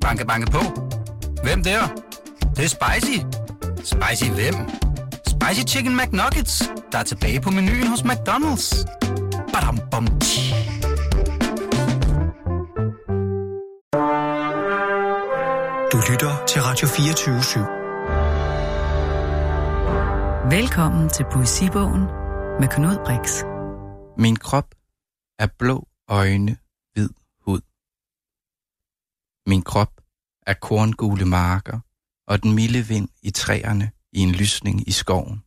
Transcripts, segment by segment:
Banke, banke på. Hvem der? Det, det er spicy. Spicy hvem? Spicy Chicken McNuggets, der er tilbage på menuen hos McDonald's. Badum, bom, tji. Du lytter til Radio 24 Velkommen til Poesibogen med Knud Brix. Min krop er blå øjne. Min krop er korngule marker og den milde vind i træerne i en lysning i skoven.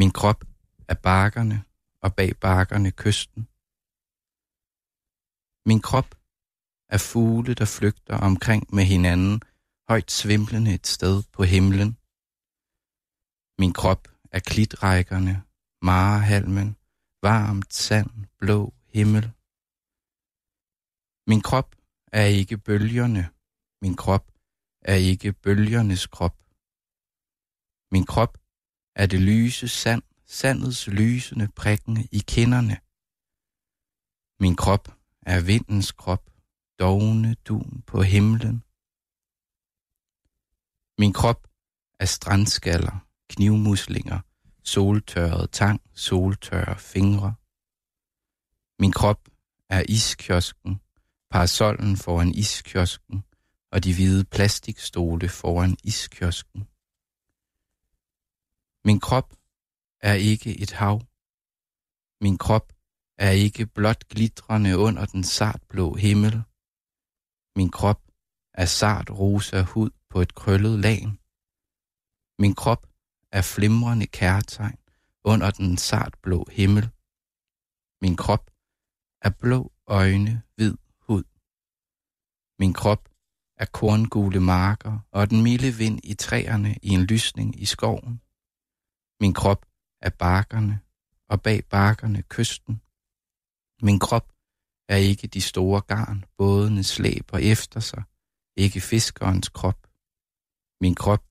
Min krop er bakkerne og bag bakkerne kysten. Min krop er fugle, der flygter omkring med hinanden, højt svimlende et sted på himlen. Min krop er klitrækkerne, marehalmen, varmt sand, blå himmel. Min krop er ikke bølgerne, min krop er ikke bølgernes krop. Min krop er det lyse sand, sandets lysende prikken i kinderne. Min krop er vindens krop, dogne dun på himlen. Min krop er strandskaller, knivmuslinger, soltørret tang, soltørre fingre. Min krop er iskiosken, parasollen foran iskiosken og de hvide plastikstole foran iskiosken. Min krop er ikke et hav. Min krop er ikke blot glitrende under den sartblå himmel. Min krop er sart rosa hud på et krøllet lagen. Min krop er flimrende kærtegn under den sartblå himmel. Min krop er blå øjne, hvid. Min krop er korngule marker og den milde vind i træerne i en lysning i skoven. Min krop er bakkerne og bag bakkerne kysten. Min krop er ikke de store garn, bådene slæber efter sig, ikke fiskerens krop. Min krop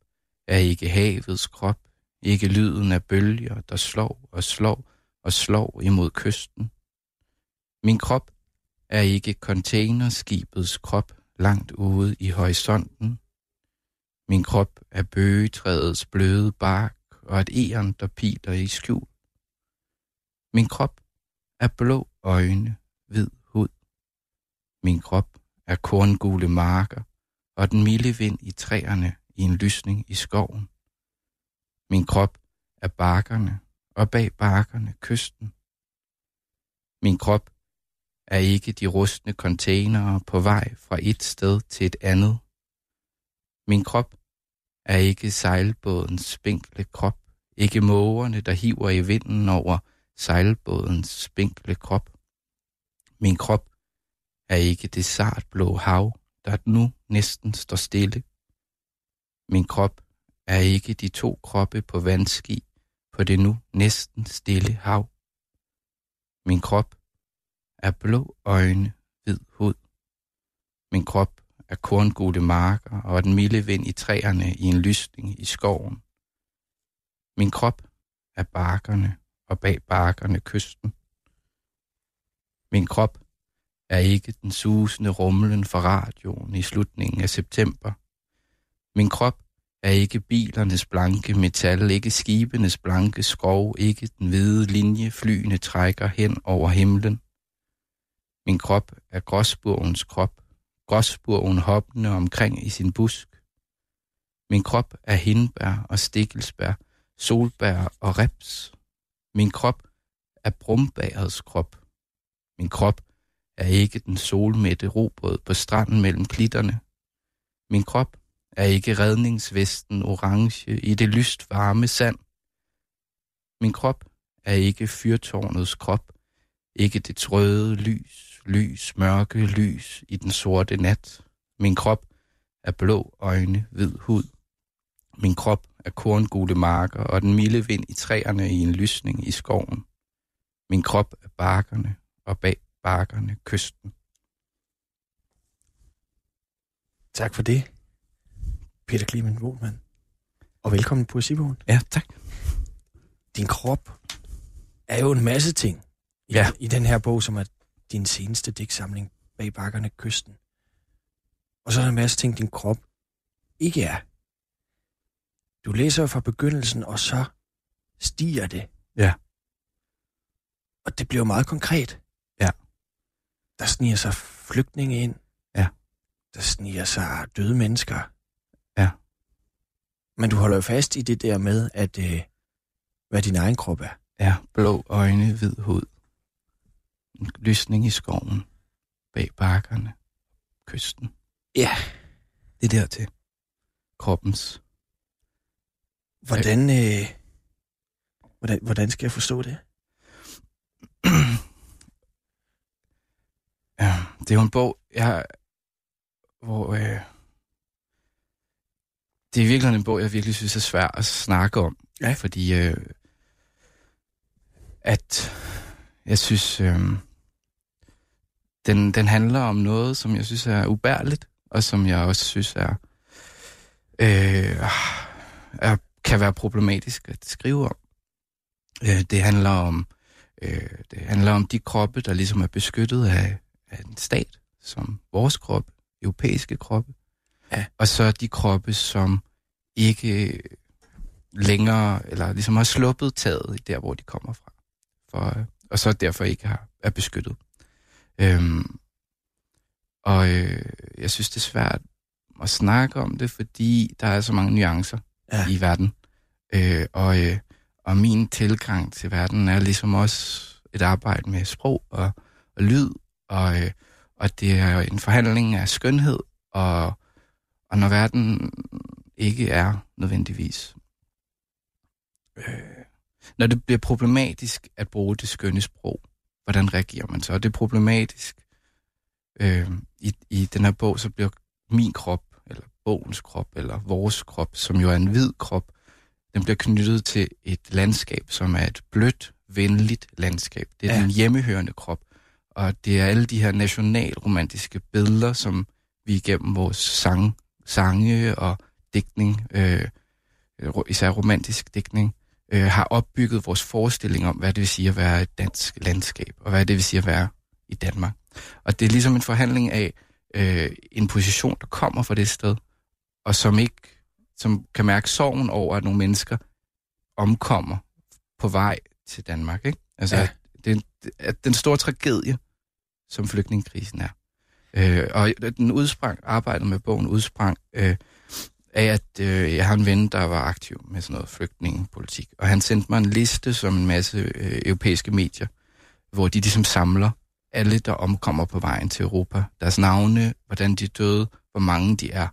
er ikke havets krop, ikke lyden af bølger, der slår og slår og slår imod kysten. Min krop er ikke containerskibets krop langt ude i horisonten. Min krop er bøgetræets bløde bark og et eren, der piler i skjul. Min krop er blå øjne, hvid hud. Min krop er korngule marker og den milde vind i træerne i en lysning i skoven. Min krop er bakkerne og bag bakkerne kysten. Min krop er ikke de rustne containere på vej fra et sted til et andet. Min krop er ikke sejlbådens spinkle krop, ikke mågerne, der hiver i vinden over sejlbådens spinkle krop. Min krop er ikke det sartblå hav, der nu næsten står stille. Min krop er ikke de to kroppe på vandski på det nu næsten stille hav. Min krop er blå øjne, hvid hud. Min krop er korngule marker og den milde vind i træerne i en lysning i skoven. Min krop er bakkerne og bag bakkerne kysten. Min krop er ikke den susende rumlen fra radioen i slutningen af september. Min krop er ikke bilernes blanke metal, ikke skibenes blanke skov, ikke den hvide linje flyene trækker hen over himlen. Min krop er gråsburgens krop, gråsburgen hoppende omkring i sin busk. Min krop er hindbær og stikkelsbær, solbær og reps. Min krop er brumbærets krop. Min krop er ikke den solmætte robåd på stranden mellem klitterne. Min krop er ikke redningsvesten orange i det lyst varme sand. Min krop er ikke fyrtårnets krop, ikke det trøde lys, lys, mørke lys i den sorte nat. Min krop er blå øjne, hvid hud. Min krop er korngule marker og den milde vind i træerne i en lysning i skoven. Min krop er bakkerne og bag bakkerne kysten. Tak for det, Peter Clement Wohlmann. Og velkommen på Poesibogen. Ja, tak. Din krop er jo en masse ting i, Ja. i den her bog, som er din seneste digtsamling bag bakkerne kysten. Og så er der en masse ting, din krop ikke er. Du læser fra begyndelsen, og så stiger det. Ja. Og det bliver meget konkret. Ja. Der sniger sig flygtninge ind. Ja. Der sniger sig døde mennesker. Ja. Men du holder jo fast i det der med, at øh, hvad din egen krop er. Ja, blå øjne, hvid hud. Lysning i skoven. Bag bakkerne. Kysten. Ja. Det er dertil. Kroppens. Hvordan, øh, hvordan, hvordan skal jeg forstå det? Ja, det er jo en bog, jeg, hvor øh, det er virkelig en bog, jeg virkelig synes er svær at snakke om. Ja. Fordi øh, at jeg synes, øh, den, den handler om noget, som jeg synes er ubærligt, og som jeg også synes er, øh, er kan være problematisk at skrive om. Øh, det handler om øh, det handler om de kroppe, der ligesom er beskyttet af, af en stat, som vores kroppe, europæiske kroppe. Ja. Og så de kroppe, som ikke længere, eller ligesom har sluppet taget i der, hvor de kommer fra. For, og så derfor ikke har, er beskyttet. Øhm, og øh, jeg synes, det er svært at snakke om det, fordi der er så mange nuancer Ja. i verden. Øh, og, øh, og min tilgang til verden er ligesom også et arbejde med sprog og, og lyd, og, øh, og det er en forhandling af skønhed, og, og når verden ikke er nødvendigvis... Øh, når det bliver problematisk at bruge det skønne sprog, hvordan reagerer man så? Og det er problematisk. Øh, i, I den her bog, så bliver min krop, eller bogens krop, eller vores krop, som jo er en hvid krop, den bliver knyttet til et landskab, som er et blødt, venligt landskab. Det er Ja. den hjemmehørende krop. Og det er alle de her nationalromantiske billeder, som vi igennem vores sang, sange og digtning, øh, især romantisk digtning, øh, har opbygget vores forestilling om, hvad det vil sige at være et dansk landskab, og hvad det vil sige at være i Danmark. Og det er ligesom en forhandling af øh, en position, der kommer fra det sted, og som ikke som kan mærke sorgen over, at nogle mennesker omkommer på vej til Danmark. Ikke? Altså, Ja. det, er en- at den store tragedie, som flygtningekrisen er. Øh, og den udsprang, arbejdet med bogen udsprang øh, af, at øh, jeg har en ven, der var aktiv med sådan noget flygtningepolitik. Og han sendte mig en liste som en masse øh, europæiske medier, hvor de ligesom samler alle, der omkommer på vejen til Europa. Deres navne, hvordan de døde, hvor mange de er.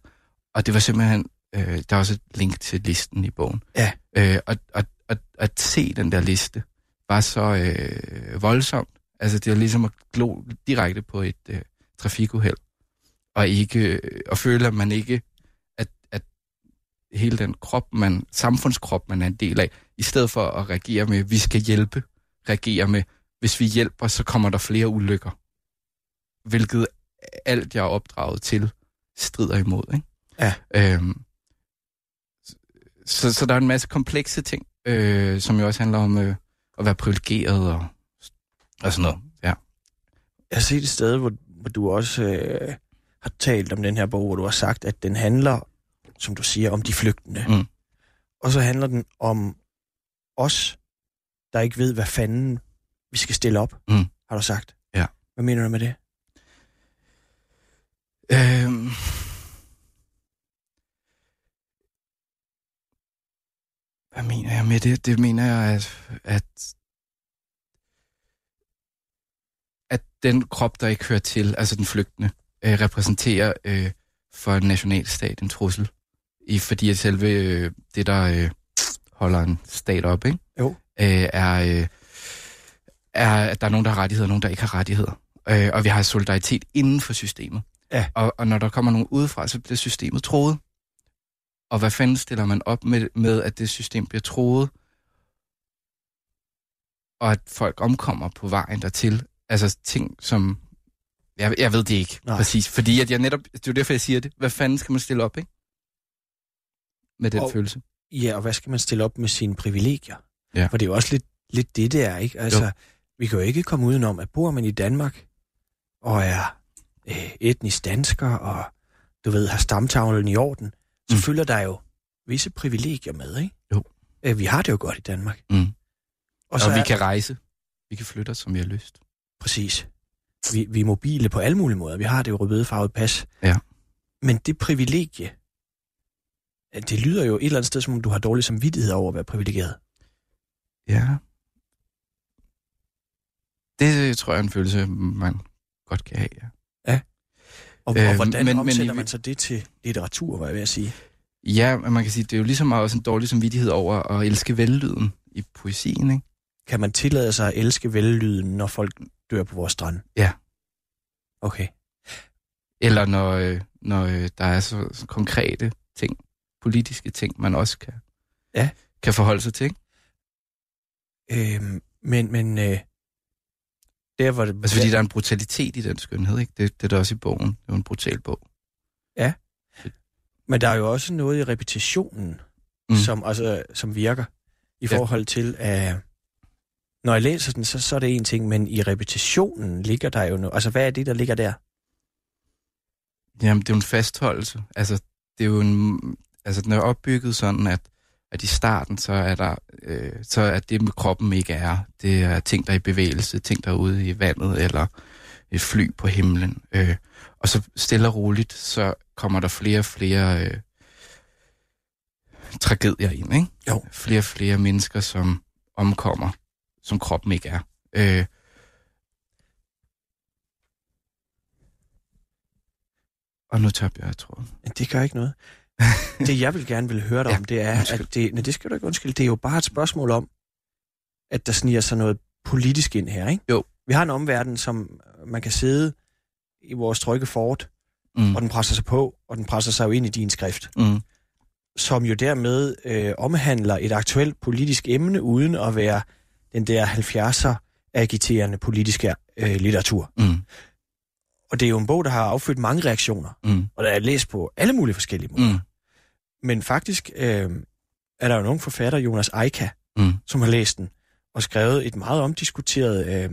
Og det var simpelthen, øh, der er også et link til listen i bogen. Ja. Øh, og, og, og at se den der liste var så øh, voldsomt. Altså det er ligesom at glo direkte på et øh, trafikuheld. Og, ikke, øh, og føle, at man ikke, hele den krop, man, samfundskrop, man er en del af, i stedet for at reagere med, vi skal hjælpe, reagere med, hvis vi hjælper, så kommer der flere ulykker. Hvilket alt, jeg er opdraget til, strider imod. Ikke? Ja. Øhm, så, så der er en masse komplekse ting, øh, som jo også handler om øh, at være privilegeret og, og sådan noget. Ja. Jeg har set et sted, hvor, hvor du også øh, har talt om den her bog, hvor du har sagt, at den handler, som du siger, om de flygtende. Mm. Og så handler den om os, der ikke ved, hvad fanden vi skal stille op, Mm. har du sagt. Ja. Hvad mener du med det? Øhm, hvad mener jeg med det? Det mener jeg, at, at, at den krop, der ikke hører til, altså den flygtende, øh, repræsenterer øh, for nationalstat en trussel. I, fordi selve øh, det, der øh, holder en stat op, ikke? Jo. Øh, er, øh, er, at der er nogen, der har rettigheder, og nogen, der ikke har rettigheder. Øh, og vi har solidaritet inden for systemet. Ja. Og, og når der kommer nogen udefra, så bliver systemet troet. Og hvad fanden stiller man op med, med, at det system bliver troet? Og at folk omkommer på vejen dertil. Altså ting, som... Jeg, jeg ved det ikke Nej. Nej. præcis. Fordi at jeg netop... Det er jo derfor, jeg siger det. Hvad fanden skal man stille op, ikke? Med den Og- følelse. Ja, og hvad skal man stille op med sine privilegier? Ja. For det er jo også lidt, lidt det, det er, ikke? Altså, Jo. vi kan jo ikke komme udenom, at bor man i Danmark og er øh, etnisk dansker og du ved, har stamtavlen i orden, så Mm. følger der jo visse privilegier med, ikke? Jo. Øh, vi har det jo godt i Danmark. Mm. Og, så og vi er, kan rejse. Vi kan flytte os, som vi har lyst. Præcis. Vi, vi er mobile på alle mulige måder. Vi har det jo rødbedefarvet pas. Ja. Men det privilegie, det lyder jo et eller andet sted, som om du har dårlig samvittighed over at være privilegeret. Ja. Det tror jeg er en følelse, man godt kan have, ja. Og, øh, og hvordan men- men, men omsætter i- man så det til litteratur, var jeg ved at sige? Ja, men man kan sige, det er jo ligesom også en dårlig samvittighed over at elske vellyden i poesien, ikke? Kan man tillade sig at elske vellyden, når folk dør på vores strand? Ja. Okay. Eller når, øh, når øh, der er så, så konkrete ting, politiske ting, man også kan, Ja. kan forholde sig til, ikke? Øhm, men, men øh, der var det... Altså fordi der er en brutalitet i den skønhed, ikke? Det, det er der også i bogen. Det er jo en brutal bog. Men der er jo også noget i repetitionen, Mm. mm. som, altså, som virker i Ja. forhold til, at når jeg læser den, så, så er det en ting, men i repetitionen ligger der jo noget. Altså, hvad er det, der ligger der? Jamen, det er jo en fastholdelse. Altså, det er jo en... Altså, den er opbygget sådan, at, at i starten, så er der... Øh, så er det med kroppen ikke er. Det er ting, der er i bevægelse, ting, der er ude i vandet, eller et fly på himlen. Øh, og så stille og roligt, så kommer der flere og flere øh, tragedier ind, ikke? Jo. Flere og flere mennesker, som omkommer, som kroppen ikke er. Øh, og nu tabte jeg. Men Det gør ikke noget. det, jeg vil gerne vil høre dig Ja, om, det er, undskyld. at det, nej, det skal du ikke undskylde, det er jo bare et spørgsmål om, at der sniger sig noget politisk ind her, ikke? Jo. Vi har en omverden, som man kan sidde i vores trygge fort, Mm. og den presser sig på, og den presser sig jo ind i din skrift. Mm. som jo dermed øh, omhandler et aktuelt politisk emne, uden at være den der 70'er agiterende politiske øh, litteratur. Mm. Og det er jo en bog, der har affødt mange reaktioner, Mm. og der er læst på alle mulige forskellige måder. Mm. Men faktisk øh, er der jo nogle forfatter, Jonas Eika, Mm. som har læst den, og skrevet et meget omdiskuteret øh,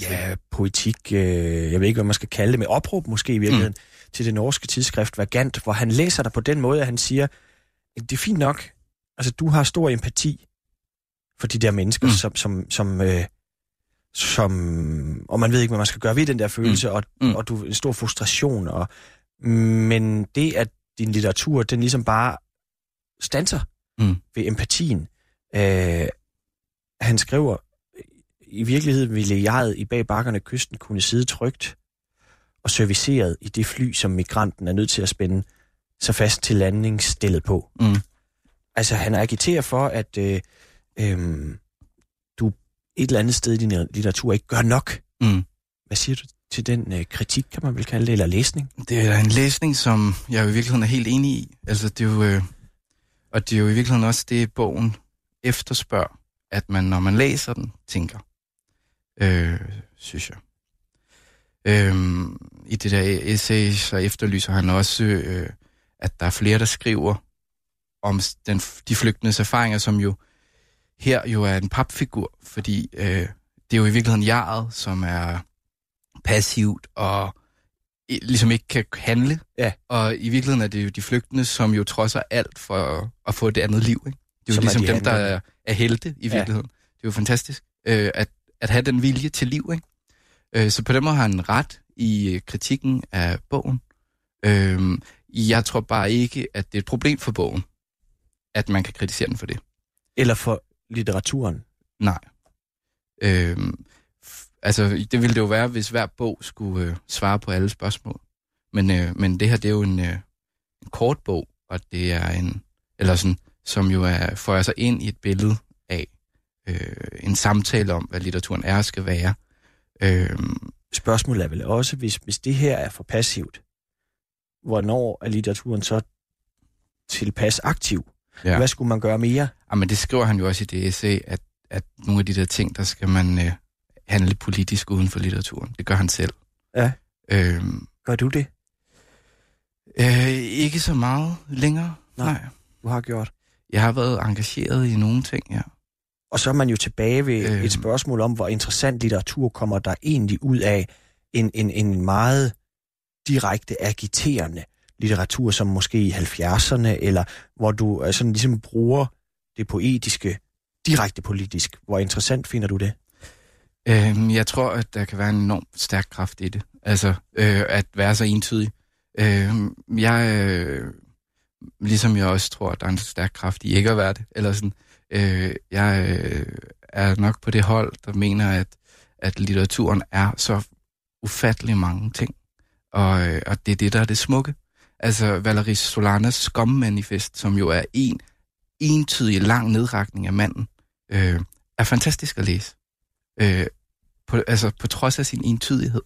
ja, poetik, øh, jeg ved ikke, hvad man skal kalde det, med opråb måske i virkeligheden, mm. til det norske tidsskrift Vagant, hvor han læser dig på den måde, at han siger, det er fint nok, altså du har stor empati for de der mennesker, Mm. mm. som, som, som, øh, som, og man ved ikke, hvad man skal gøre ved den der følelse, mm. Og, Mm. og du en stor frustration, og, men det, at din litteratur, den ligesom bare stanser Mm. ved empatien. Øh, han skriver, i virkeligheden ville jeget i bag bakkerne kysten kunne sidde trygt og serviceret i det fly, som migranten er nødt til at spænde sig fast til landingsstillet på. Mm. Altså, han agiterer for, at øh, øh, du et eller andet sted i din litteratur ikke gør nok. Mm. Hvad siger du til den øh, kritik, kan man vel kalde det, eller læsning? Det er en læsning, som jeg jo i virkeligheden er helt enig i. Altså, det er jo, øh, og det er jo i virkeligheden også det, bogen efterspørger, at man, når man læser den, tænker, øh, synes jeg. Øh, I det der essay, så efterlyser han også, øh, at der er flere, der skriver om den, de flygtendes erfaringer, som jo her jo er en papfigur, fordi øh, det er jo i virkeligheden jaret, som er passivt og ligesom ikke kan handle. Ja. Og i virkeligheden er det jo de flygtende, som jo trodser alt for at få det andet liv. Ikke? Det er jo Som er ligesom de dem, der er, er helte i Ja. virkeligheden. Det er jo fantastisk øh, at, at have den vilje til liv. Ikke? Øh, så på den måde har han ret i øh, kritikken af bogen. Øh, jeg tror bare ikke, at det er et problem for bogen, at man kan kritisere den for det. Eller for litteraturen? Nej. Øhm, altså, det ville det jo være, hvis hver bog skulle øh, svare på alle spørgsmål. Men, øh, men det her, det er jo en, øh, en kort bog, og det er en, eller sådan, som jo er, får sig ind i et billede af øh, en samtale om, hvad litteraturen er og skal være. Øhm, Spørgsmålet er vel også, hvis, hvis det her er for passivt, hvornår er litteraturen så tilpas aktiv? Ja. Hvad skulle man gøre mere? ah, men det skriver han jo også i det essay, at, at nogle af de der ting, der skal man øh, handle politisk uden for litteraturen. Det gør han selv. Ja. Øhm, Gør du det? Øh, ikke så meget længere. Nej. Nej. Du har gjort. Jeg har været engageret i nogle ting, ja. Og så er man jo tilbage ved Øhm. øhm. et spørgsmål om, hvor interessant litteratur kommer der egentlig ud af en, en, en meget direkte agiterende litteratur, som måske i 70'erne, eller hvor du øh, sådan ligesom bruger det poetiske direkte politisk. Hvor interessant finder du det? Øhm, jeg tror, at der kan være en enorm stærk kraft i det. Altså, øh, at være så entydig. Øh, jeg, øh, ligesom jeg også tror, at der er en stærk kraft i ikke at være det. Eller sådan, øh, jeg øh, er nok på det hold, der mener, at, at litteraturen er så ufattelig mange ting. Og, øh, og det er det, der er det smukke. Altså Valerie Solanas skommanifest, som jo er en entydig lang nedrækning af manden, øh, er fantastisk at læse. Øh, på, altså på trods af sin entydighed.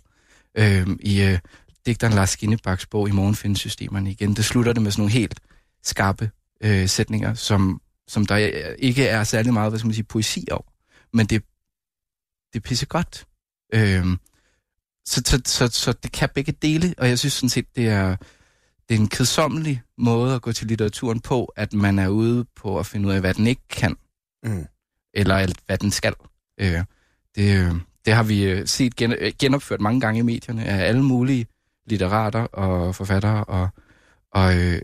Øh, I øh, digteren Lars Skinnebaks bog I morgen findes systemerne igen, det slutter det med sådan nogle helt skarpe øh, sætninger, som, som der ikke er særlig meget, hvad skal man sige, poesi over. Men det, det er pissegodt. Øh, så, så, så, så det kan begge dele, og jeg synes sådan set, det er, det er en kedsommelig måde at gå til litteraturen på, at man er ude på at finde ud af, hvad den ikke kan, Mm. eller hvad den skal. Øh, det, øh, det har vi øh, set gen, øh, genopført mange gange i medierne af alle mulige litterater og forfattere, og, og, øh,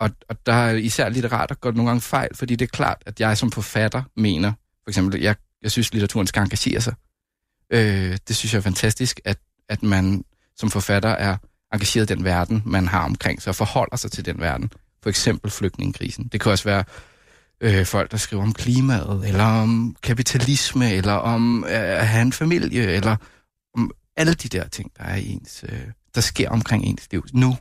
og, og der er især litterater går nogle gange fejl, fordi det er klart, at jeg som forfatter mener, for eksempel, jeg, jeg synes, litteraturen skal engagere sig. Øh, det synes jeg er fantastisk, at, at man som forfatter er engageret i den verden, man har omkring sig, og forholder sig til den verden. For eksempel flygtningekrisen. Det kan også være øh, folk, der skriver om klimaet, eller om kapitalisme, eller om øh, at have en familie, eller om alle de der ting, der er i ens, øh, der sker omkring ens liv nu.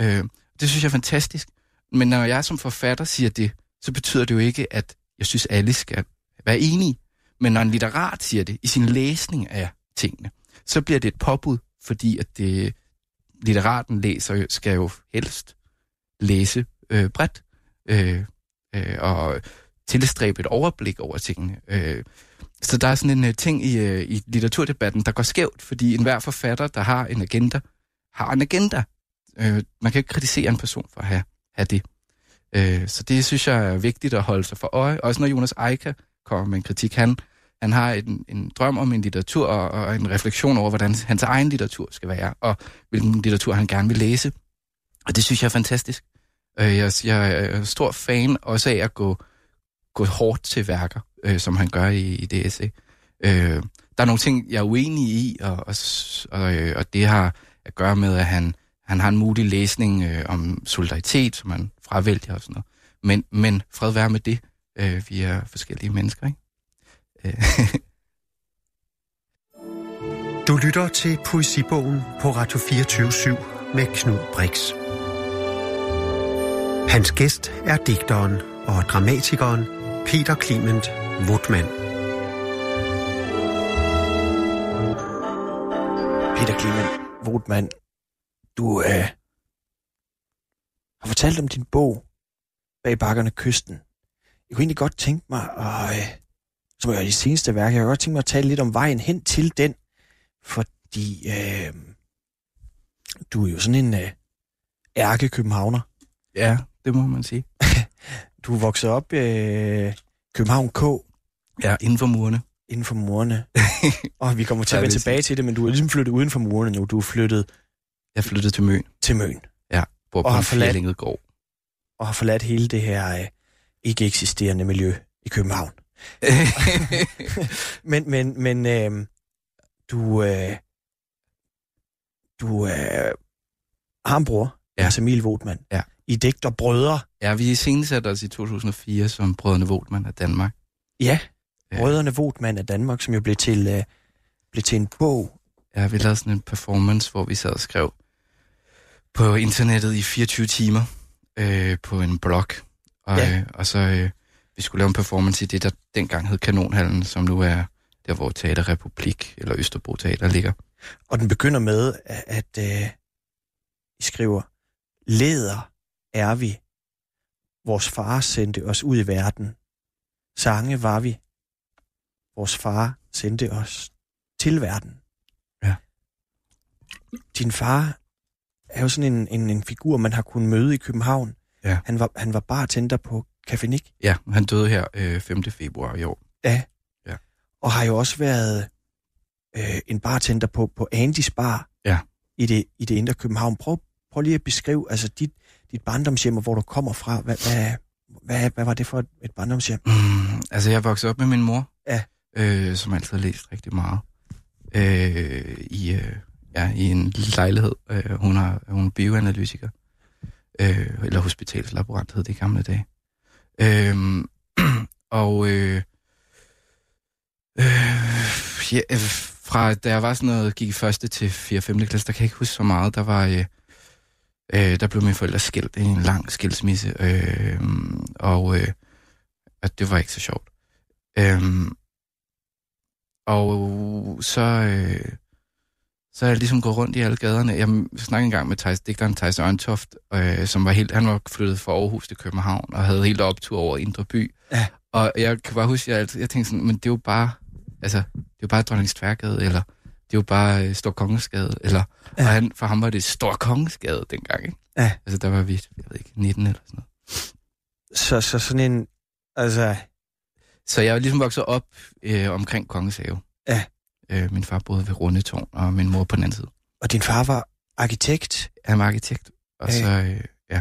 Øh, det synes jeg er fantastisk. Men når jeg som forfatter siger det, så betyder det jo ikke, at jeg synes, alle skal være enige. Men når en litterat siger det i sin læsning af tingene, så bliver det et påbud, fordi at det, litteraten læser skal jo helst læse øh, bredt øh, øh, og tilstræbe et overblik over tingene. Øh, så der er sådan en øh, ting i, øh, i litteraturdebatten, der går skævt, fordi enhver forfatter, der har en agenda, har en agenda. Øh, man kan ikke kritisere en person for at have, have det. Øh, så det synes jeg er vigtigt at holde sig for øje. Også når Jonas Eika kommer med en kritik, han, han har en, en drøm om en litteratur og, og en refleksion over, hvordan hans egen litteratur skal være, og hvilken litteratur han gerne vil læse. Og det synes jeg er fantastisk. Øh, jeg, jeg er stor fan også af at gå, gå hårdt til værker, øh, som han gør i, i det essay. Øh, der er nogle ting, jeg er uenig i, og, og, og, øh, og det har at gøre med, at han, han har en mulig læsning øh, om solidaritet, som han fravælger og sådan noget. Men, men fred være med det. Øh, vi er forskellige mennesker, ikke? Øh. Du lytter til Poesibogen på Radio 24 med Knud Brix. Hans gæst er digteren og dramatikeren Peter Clement Wutmann. Peter Clement Wutmann, du øh, har fortalt om din bog Bag bakkerne kysten. Jeg kunne egentlig godt tænke mig, at, øh, som er de seneste værker, jeg kunne godt tænke mig at tale lidt om vejen hen til den, fordi øh, du er jo sådan en øh, ærke-københavner. Ja, det må man sige. Du er vokset op i øh, København K, Ja, inden for murene. inden for murene. og vi kommer til at Ja, vende tilbage til det, men du er ligesom flyttet uden for murene nu. Du er flyttet Jeg flyttede til Møn, til Møn bor på Og har forladt- gård. og har forladt hele det her øh, ikke eksisterende miljø i København. Men, men, men øh, du, øh, du øh, har en bror, Ja. ja. altså Emil Wotman. Ja. I digter Brødre. ja, vi iscenesatte os i 2004 som Brødrene Votman af Danmark. Ja. Brødrene Wotman af Danmark, som jo blev til, øh, blev til en bog. Ja, vi lavede sådan en performance, hvor vi sad og skrev på internettet i 24 timer øh, på en blog. Og, Ja. øh, og så øh, vi skulle lave en performance i det, der dengang hed Kanonhallen, som nu er der, hvor Teater Republik eller Østerbro Teater ligger. Og den begynder med, at, at øh, I skriver, Leder er vi. Vores far sendte os ud i verden. Sange var vi. Vores far sendte os til verden. Ja. Din far er jo sådan en, en, en figur, man har kunnet møde i København. Ja. Han var, han var bartender på Café Nick, Ja, han døde her øh, 5. februar i år. og har jo også været øh, en bartender på, på Andys Bar Ja. i det, i det indre København. Prøv, prøv lige at beskrive altså dit, dit barndomshjem, og hvor du kommer fra. Hvad, hvad, hvad, hvad var det for et, et barndomshjem? Mm, altså, jeg voksede op med min mor, Ja. øh, som altid har læst rigtig meget. Øh, i, øh, ja, I en lejlighed. Øh, hun, har, hun er bioanalytiker. Øh, eller hospitalslaborant hed det i gamle dage. Øh, og øh, øh, ja, øh, fra da jeg var sådan noget, gik i første til 4. 5. klasse, der kan jeg ikke huske så meget. Der var... Øh, Øh, der blev mine forældre skilt i en lang skilsmisse, øh, og øh, at det var ikke så sjovt. Øh, og så, øh, så er jeg ligesom gået rundt i alle gaderne. Jeg snakkede engang med Thijs, digteren Thijs Ørntoft, øh, som var helt, han var flyttet fra Aarhus til København, og havde helt optur over Indre By. Ja. Og jeg kan bare huske, at jeg, altid, jeg tænkte sådan, men det er jo bare, altså, det er jo bare Dronningstværgade, eller det er jo bare øh, Stor Kongesgade, eller, ja. Og han, for ham var det Stor Kongesgade dengang, ikke? Ja. Altså, der var vi, jeg ved ikke, 19 eller sådan noget. Så, så sådan en, altså, Så jeg er ligesom vokset op øh, omkring Kongens Have. Ja. Øh, min far boede ved Rundetårn, og min mor på den anden side. og din far var arkitekt. Han var arkitekt, og Ja. så, øh, ja,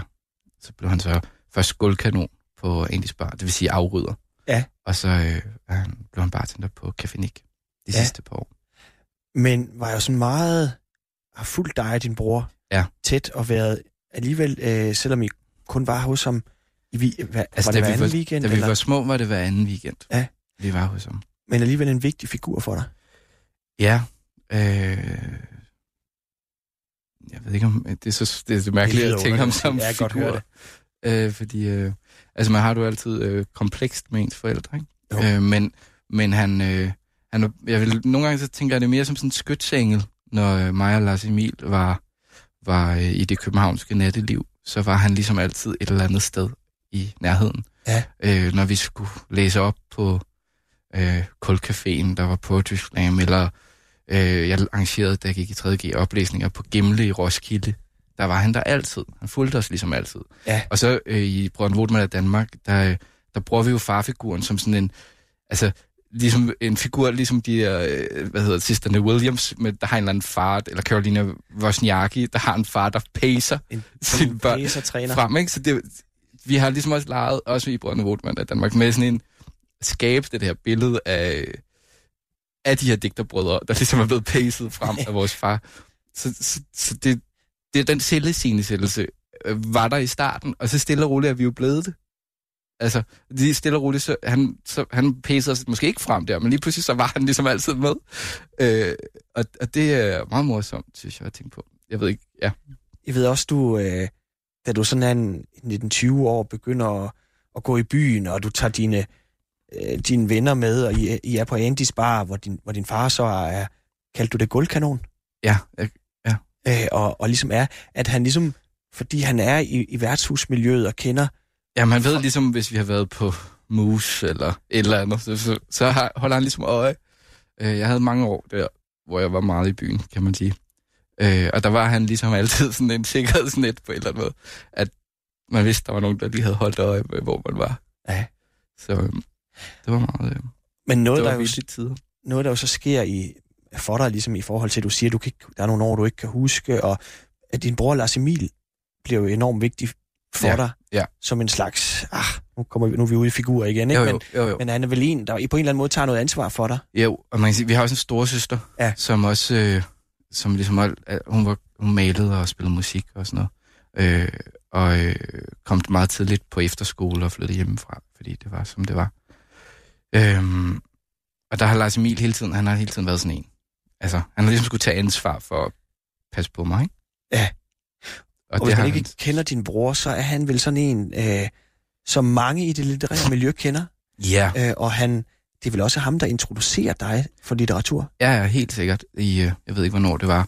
så blev han så først guldkanon på Andys Bar, det vil sige afrydder. Ja. Og så øh, han, blev han bartender på Café Nick de Ja. sidste par år. Men var jo sådan meget, har fulgt dig og din bror Ja. tæt og været alligevel, øh, selvom I kun var hos ham, i, vi, hva, altså, var det hver anden var, weekend, Da vi eller? var små, var det hver anden weekend. Ja. Vi var hos ham. men alligevel en vigtig figur for dig. Ja. Øh, jeg ved ikke om... Det er så det er så mærkeligt lyder at tænke ham som jeg kan godt høre figur. Øh, fordi... Øh, altså, man har du altid øh, komplekst med ens forældre, ikke? Jo. Øh, men, men han... Øh, han er- jeg vil, nogle gange så tænker jeg det mere som sådan en skytsengel, når øh, mig og Lars Emil var, var øh, i det københavnske natteliv. Så var han ligesom altid et eller andet sted i nærheden. Ja. Øh, når vi skulle læse op på øh, Kulcaféen, der var Poetry Slam, eller øh, jeg arrangerede, da jeg gik i 3.G, oplæsninger på Gimle i Roskilde. Der var han der altid. Han fulgte os ligesom altid. Ja. Og så øh, i Brønd Votman af Danmark, der, øh, der bruger vi jo farfiguren som sådan en, altså ligesom en figur, ligesom de der, øh, hvad hedder sisterne Williams, med, der har en eller anden far, eller Carolina Wozniacki, der har en far, der pacer En, sine børn træner. frem, ikke? Så det, vi har ligesom også leget, også i Brøndby Votman af Danmark, med sådan en skabe det her billede af, af de her digterbrødre, der ligesom er blevet pacet frem af vores far. Så, så, så det, det er den selvscenesættelse øh, var der i starten, og så stille og roligt er vi jo blevet det. Altså, lige stille og roligt, så han, så, han pacede os måske ikke frem der, men lige pludselig så var han ligesom altid med. Øh, og, og det er meget morsomt, synes jeg, at tænke på. Jeg ved ikke, ja. Jeg ved også, du, øh, da du sådan er en 19-20 år, begynder at, at gå i byen, og du tager dine, øh, dine venner med, og I, I er på Andys bar, hvor din, hvor din far så er, kaldte du det guldkanon? Ja, jeg, Øh, og, og ligesom er, at han ligesom, fordi han er i, i værtshusmiljøet og kender, Ja, man ved ligesom, hvis vi har været på mus eller et eller andet, så, så, så har, holder han ligesom øje. Øh, jeg havde mange år der, hvor jeg var meget i byen, kan man sige. Øh, og der var han ligesom altid sådan en sikkerhedsnet på en eller anden måde, at man vidste, der var nogen, der lige havde holdt øje med, hvor man var. Ja. Så øh, det var meget, øh, men noget, der jo, tider. noget, der jo så sker i, for dig, ligesom i forhold til, at du siger, at du kan ikke, der er nogle år, du ikke kan huske, og at din bror Lars Emil bliver jo enormt vigtig for Ja, dig, ja. som en slags, ah, nu, kommer vi, nu er vi ude i figurer igen, ikke? Jo, jo, Men, jo, jo. men han er vel en, der på en eller anden måde tager noget ansvar for dig. Jo, og man kan sige, vi har også en storesøster, Ja. som også, øh, som ligesom, øh, hun, var, hun malede og spillede musik og sådan noget. Øh, og øh, kom meget tidligt på efterskole og flyttede hjemmefra, fordi det var, som det var. Øhm, og der har Lars Emil hele tiden, han har hele tiden været sådan en. Altså, han har ligesom skulle tage ansvar for at passe på mig, ikke? Ja. Og, Og, hvis man ikke han- kender din bror, så er han vel sådan en, øh, som mange i det litterære miljø kender. Ja, Øh, og han, det er vel også ham, der introducerer dig for litteratur. Ja, ja, helt sikkert. I, øh, jeg ved ikke, hvornår det var,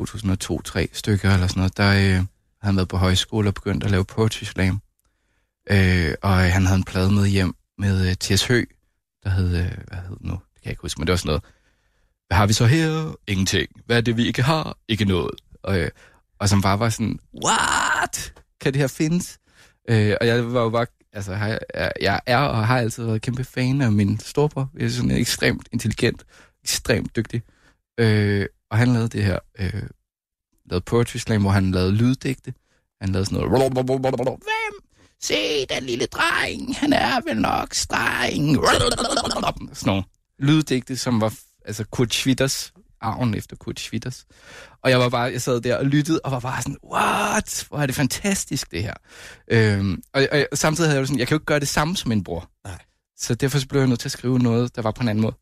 2002-3 stykker eller sådan noget, der øh, havde han været på højskole og begyndt at lave poetry slam. Øh, og han havde en plade med hjem med øh, T.S. Hø, der hed, øh, hvad hed nu? Det kan jeg ikke huske, men det var sådan noget. Hvad har vi så her? Ingenting. Hvad er det, vi ikke har? Ikke noget. Og, øh, og som bare var sådan, what? Kan det her findes? Øh, og jeg var jo bare, altså jeg, jeg- er og har altid været kæmpe fan af min storebror. Jeg er sådan ekstremt intelligent, ekstremt dygtig. Øh, og han lavede det her øh, lavede Poetry Slam, hvor han lavede lyddigte. Han lavede sådan noget... Hvem? Se, den lille dreng, han er vel nok streng. Sådan nogle lyddigte, som var altså Kurt Schwitters arven efter Kurt Schwitters. Og jeg var bare, jeg sad der og lyttede, og var bare sådan, what? Hvor er det fantastisk, det her. Øhm, og, og, og samtidig havde jeg sådan, jeg kan jo ikke gøre det samme som min bror. Nej. Så derfor blev jeg nødt til at skrive noget, der var på en anden måde.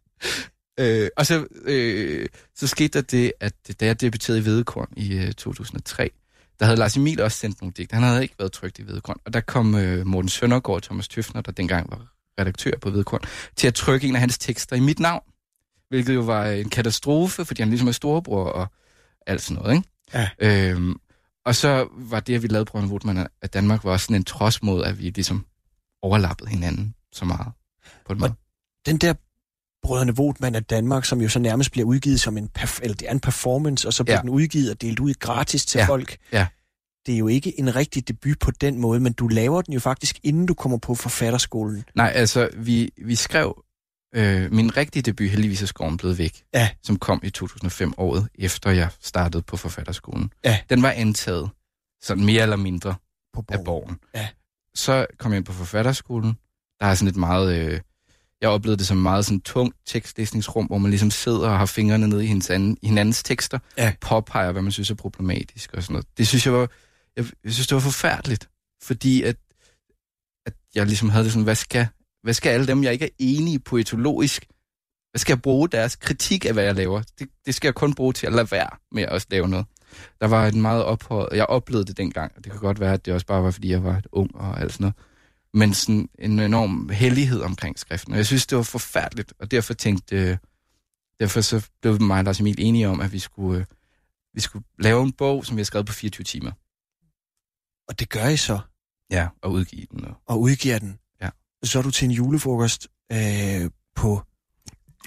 øh, og så, øh, så skete der det, at da jeg debuterede i Vedekorn i øh, 2003, der havde Lars Emil også sendt nogle digte. Han havde ikke været trygt i Vedekorn. Og der kom øh, Morten Søndergaard og Thomas Tøfner, der dengang var redaktør på Vedekorn, til at trykke en af hans tekster i mit navn. Hvilket jo var en katastrofe, fordi han ligesom er storebror og alt sådan noget, ikke? Ja. Øhm, og så var det, at vi lavede Brøndby Votman af Danmark, var også sådan en trods mod, at vi ligesom overlappede hinanden så meget. På en Og- måde. Den der Brødrene Votman af Danmark, som jo så nærmest bliver udgivet som en, perf- eller det er en performance, og så bliver Ja. den udgivet og delt ud gratis til Ja. folk. Ja. Det er jo ikke en rigtig debut på den måde, men du laver den jo faktisk, inden du kommer på forfatterskolen. Nej, altså, vi, vi skrev øh, min rigtige debut, heldigvis er skoven blevet væk, Ja. som kom i 2005, året efter jeg startede på forfatterskolen. Ja. Den var antaget, sådan mere eller mindre, På af borgen. Ja. Så kom jeg ind på forfatterskolen. Der er sådan et meget... Øh, jeg oplevede det som et meget sådan tungt tekstlæsningsrum, hvor man ligesom sidder og har fingrene nede i hinandens, anden, hinandens tekster, Ja. påpeger, hvad man synes er problematisk og sådan noget. Det synes jeg var... Jeg, jeg synes, det var forfærdeligt, fordi at, at jeg ligesom havde det sådan, hvad skal, hvad skal alle dem, jeg ikke er enige poetologisk, hvad skal jeg bruge deres kritik af, hvad jeg laver? Det, det skal jeg kun bruge til at lade være med at lave noget. Der var et meget ophøjet, jeg oplevede det dengang, og det kan godt være, at det også bare var, fordi jeg var et ung og alt sådan noget, men sådan en enorm hellighed omkring skriften. Og jeg synes, det var forfærdeligt, og derfor tænkte, øh, derfor så blev mig og Lars Emil enige om, at vi skulle, øh, vi skulle lave en bog, som vi har skrevet på 24 timer. Og det gør I så, Ja, og udgive den. Og, og udgiver den. Så er du til en julefrokost øh, på,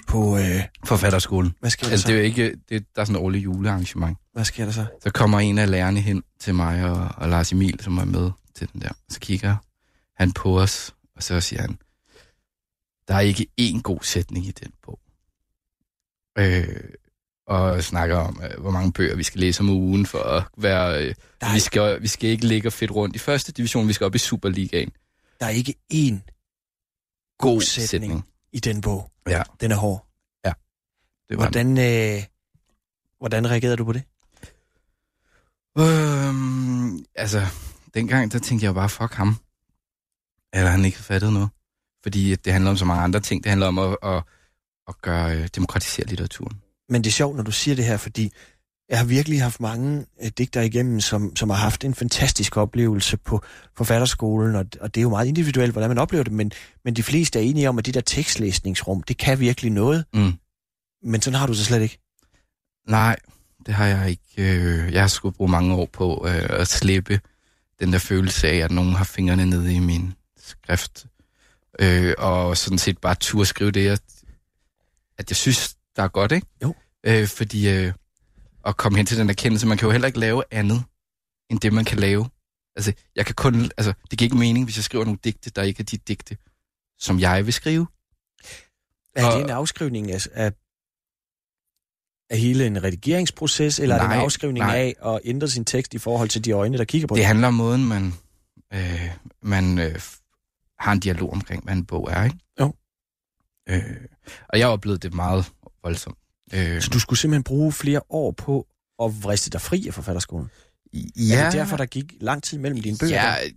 på øh, forfatterskolen. hvad sker der Altså, så? det er jo ikke, det, der er sådan et årligt julearrangement. Hvad sker der så? Så kommer en af lærerne hen til mig og, og Lars Emil, som er med til den der. Så kigger han på os, og så siger han, der er ikke én god sætning i den bog. Øh, og snakker om, øh, hvor mange bøger vi skal læse om ugen for at være... Øh, vi, skal, vi skal ikke ligge og fedt rundt i første division, vi skal op i Superligaen. der er ikke én God sætning. sætning. i den bog. Ja, Den er hård. det var Hvordan, øh, hvordan reagerede du på det? Øhm, altså, dengang, der tænkte jeg bare, fuck ham. Eller han ikke fattet noget. Fordi det handler om så mange andre ting. Det handler om at, at, at gøre, øh, demokratisere litteraturen. Men det er sjovt, når du siger det her, fordi jeg har virkelig haft mange øh, digter igennem, som, som har haft en fantastisk oplevelse på forfatterskolen, og, og det er jo meget individuelt, hvordan man oplever det, men, men de fleste er enige om, at det der tekstlæsningsrum, det kan virkelig noget, Mm. men sådan har du det slet ikke. Nej, det har jeg ikke. Øh, jeg har skulle bruge mange år på øh, at slippe den der følelse af, at nogen har fingrene nede i min skrift. Øh, og sådan set bare turde skrive det, at, at jeg synes, der er godt, ikke? Jo. Øh, fordi øh, at komme hen til den erkendelse, man kan jo heller ikke lave andet, end det, man kan lave. Altså, jeg kan kun, altså, det giver ikke mening, hvis jeg skriver nogle digte, der ikke er de digte, som jeg vil skrive. Er Og- det en afskrivning af, af, af hele en redigeringsproces, eller er det en Nej, afskrivning nej. af at ændre sin tekst i forhold til de øjne, der kigger på Det den? handler om måden, man, øh, man øh, har en dialog omkring, hvad en bog er, ikke? Jo. Øh, og jeg oplevede det meget voldsomt. Øh, Så du skulle simpelthen bruge flere år på at vriste dig fri af forfatterskolen? ja, Er det derfor, der gik lang tid mellem dine bøger? Ja, der?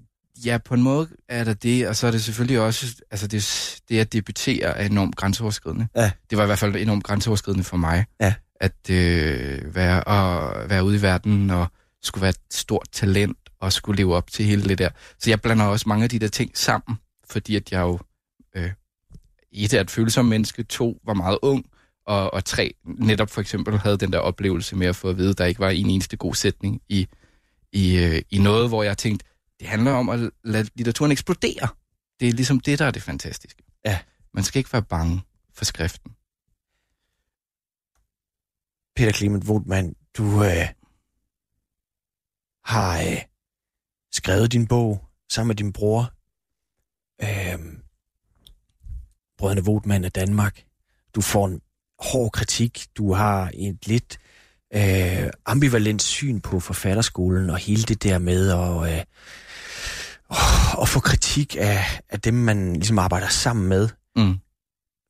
ja, på en måde er der det, og så er det selvfølgelig også, altså det, det at debutere er enormt grænseoverskridende. Ja. Det var i hvert fald enormt grænseoverskridende for mig, Ja. at øh, være, at være ude i verden og skulle være et stort talent og skulle leve op til hele det der. Så jeg blander også mange af de der ting sammen, fordi at jeg jo øh, et er et følsomt menneske, to var meget ung, og, og tre netop for eksempel havde den der oplevelse med at få at vide, at der ikke var en eneste god sætning i, i, øh, i noget, hvor jeg tænkte, det handler om at lade litteraturen eksplodere. Det er ligesom det, der er det fantastiske. Ja. Man skal ikke være bange for skriften. Peter Clement Wotman, du øh, har øh, skrevet din bog sammen med din bror. Øh, Brødrene Wotman af Danmark. Du får en hård kritik. Du har et lidt øh, ambivalent syn på forfatterskolen, og hele det der med at, øh, at få kritik af, af dem, man ligesom arbejder sammen med. Mm.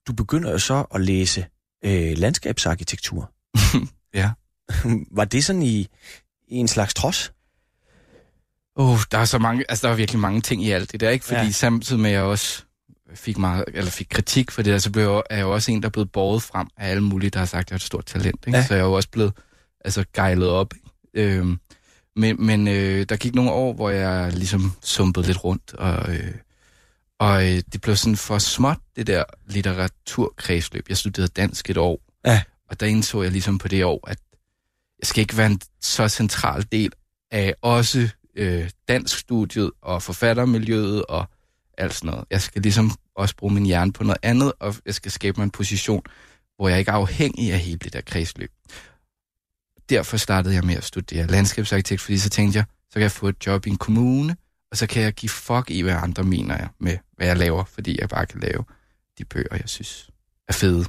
Du begynder jo så at læse øh, landskabsarkitektur. Ja. Var det sådan i, i en slags trods? Oh, der er så mange, altså der er virkelig mange ting i alt det der, ikke? Fordi ja. samtidig med, at jeg også fik, meget, eller fik kritik for det, der, så blev jeg, er jeg jo også en, der er blevet båret frem af alle mulige, der har sagt, at jeg er et stort talent. Ikke? Ja. Så jeg er jo også blevet altså, gejlet op. Ikke? Øhm, men men øh, der gik nogle år, hvor jeg ligesom sumpede lidt rundt, og, øh, og øh, det blev sådan for småt, det der litteraturkredsløb. Jeg studerede dansk et år, Ja. og der indså jeg ligesom på det år, at jeg skal ikke være en så central del af også øh, danskstudiet og forfattermiljøet og alt sådan noget. Jeg skal ligesom også bruge min hjerne på noget andet, og jeg skal skabe mig en position, hvor jeg ikke er afhængig af hele det der kredsløb. Derfor startede jeg med at studere landskabsarkitekt, fordi så tænkte jeg, så kan jeg få et job i en kommune, og så kan jeg give fuck i, hvad andre mener jeg med, hvad jeg laver, fordi jeg bare kan lave de bøger, jeg synes er fede.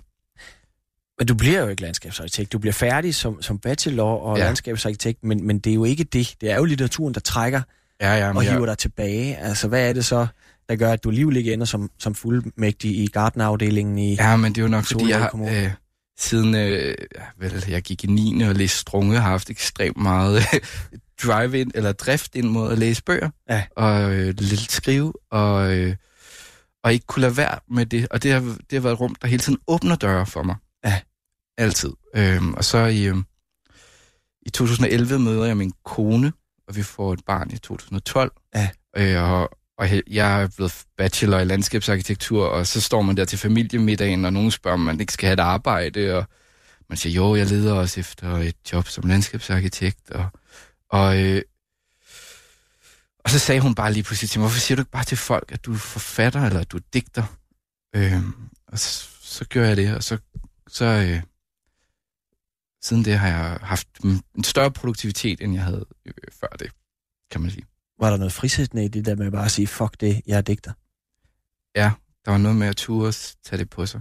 Men du bliver jo ikke landskabsarkitekt. Du bliver færdig som, som bachelor og ja. Ja. landskabsarkitekt, men, men det er jo ikke det. Det er jo litteraturen, der trækker Ja, ja, og hiver jeg, dig tilbage. Altså, hvad er det så, der gør, at du alligevel ikke ender som, som fuldmægtig i gardenafdelingen i... ja, men det er jo nok, fordi jeg har, øh, siden øh, ja, vel, jeg gik i 9. og læste strunge, har haft ekstremt meget drive ind eller drift ind mod at læse bøger. Ja. Og øh, lidt skrive, og, øh, og ikke kunne lade være med det. Og det har, det har været et rum, der hele tiden åbner døre for mig. Ja. Altid. Øhm, og så i, øhm, i 2011 møder jeg min kone, og vi får et barn i 2012. Ja. Øh, og, og jeg er blevet bachelor i landskabsarkitektur, og så står man der til familiemiddagen, og nogen spørger, om man ikke skal have et arbejde, og man siger, jo, jeg leder også efter et job som landskabsarkitekt, og, og, øh, og så sagde hun bare lige pludselig til mig, hvorfor siger du ikke bare til folk, at du er forfatter, eller at du er digter? Øh, og så, så gjorde jeg det, og så, så øh, siden det har jeg haft en større produktivitet, end jeg havde øh, før det, kan man sige. Var der noget frisættende i det der med bare at sige, fuck det, jeg er digter? Ja, der var noget med at turde tage det på sig.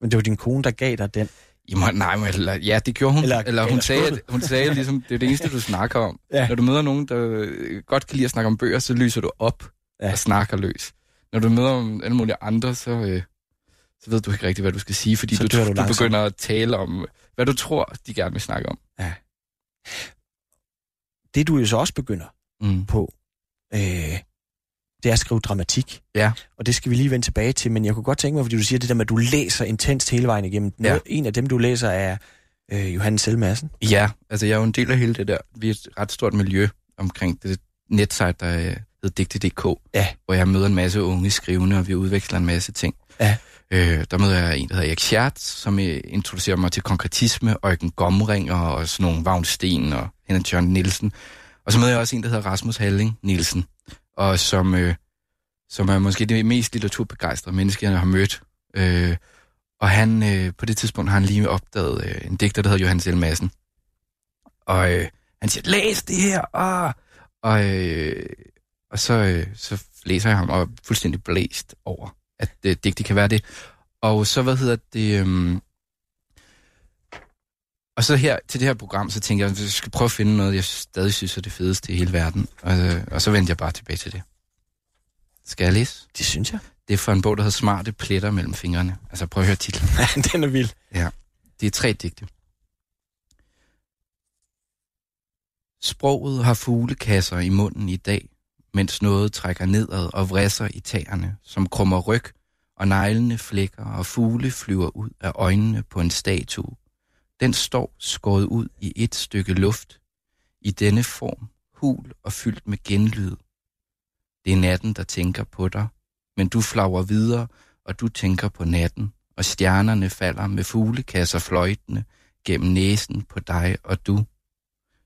Men det var din kone, der gav dig den. Jamen, nej, men, eller, ja, det gjorde hun. Eller- Eller, hun, eller sagde, at, hun sagde ligesom, det er det eneste, du snakker om. Ja. Når du møder nogen, der øh, godt kan lide at snakke om bøger, så lyser du op Ja. ja. og snakker løs. Når du møder om alle mulige andre, så, øh, så ved du ikke rigtigt, hvad du skal sige, fordi Så du, du du, begynder at tale om, hvad du tror, de gerne vil snakke om. Det du jo så også begynder Mm. på, øh, det er at skrive dramatik. Ja. Og det skal vi lige vende tilbage til, men jeg kunne godt tænke mig, fordi du siger det der med, at du læser intenst hele vejen igennem. Ja. En af dem, du læser, er øh, Johannes Selmadsen. Ja, altså jeg er jo en del af hele det der. Vi er et ret stort miljø omkring det netsite, der øh, hedder digte.dk, Ja. hvor jeg møder en masse unge skrivende, og vi udveksler en masse ting. Ja. Øh, der møder jeg en, der hedder Erik Schert, som øh, introducerer mig til konkretisme, Eugen Gomringer og sådan nogle Vagn Sten og Henrik Jørgen Nielsen. Og så møder jeg også en, der hedder Rasmus Halling Nielsen, og som, øh, som er måske det mest litteraturbegejstrede menneske, jeg har mødt. Øh, og han, øh, på det tidspunkt har han lige opdaget øh, en digter, der hedder Johannes L. Madsen. Og øh, han siger, læs det her! Ah! Og, øh, og så, øh, så læser jeg ham og er fuldstændig blæst over, at øh, digte kan være det. Og så, hvad hedder det... Øh, og så her til det her program, så tænker jeg, at jeg skal prøve at finde noget, jeg stadig synes er det fedeste i hele verden. Og, øh, og så vendte jeg bare tilbage til det. Skal jeg læse? Det synes jeg. Det er for en bog, der hedder Smarte pletter mellem fingrene. Altså prøv at høre titlen. Den er vild. Det er tre digte. Sproget har fuglekasser i munden i dag, mens noget trækker nedad og vrisser i tæerne, som krummer ryg, og neglene flækker, og fugle flyver ud af øjnene på en statue. Den står skåret ud i et stykke luft, i denne form, hul og fyldt med genlyd. Det er natten, der tænker på dig, men du flager videre, og du tænker på natten, og stjernerne falder med fuglekasser fløjtende gennem næsen på dig og du.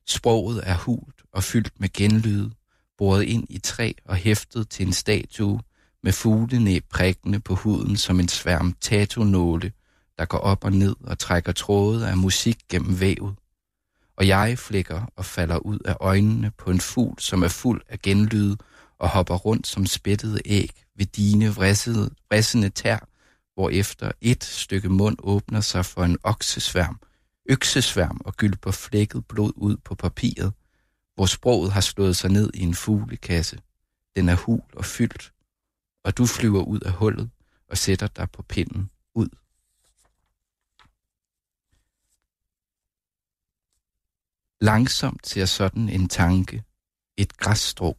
Sproget er hult og fyldt med genlyd, boret ind i træ og hæftet til en statue med fuglenæb prikkende på huden som en sværm tatonåle, der går op og ned og trækker tråde af musik gennem vævet. Og jeg flækker og falder ud af øjnene på en fugl, som er fuld af genlyd og hopper rundt som spættede æg ved dine vrissede, vrissende tær, hvorefter et stykke mund åbner sig for en oksesværm, øksesværm og gylper flækket blod ud på papiret, hvor sproget har slået sig ned i en fuglekasse. Den er hul og fyldt, og du flyver ud af hullet og sætter dig på pinden ud. Langsomt ser sådan en tanke, et græsstrå,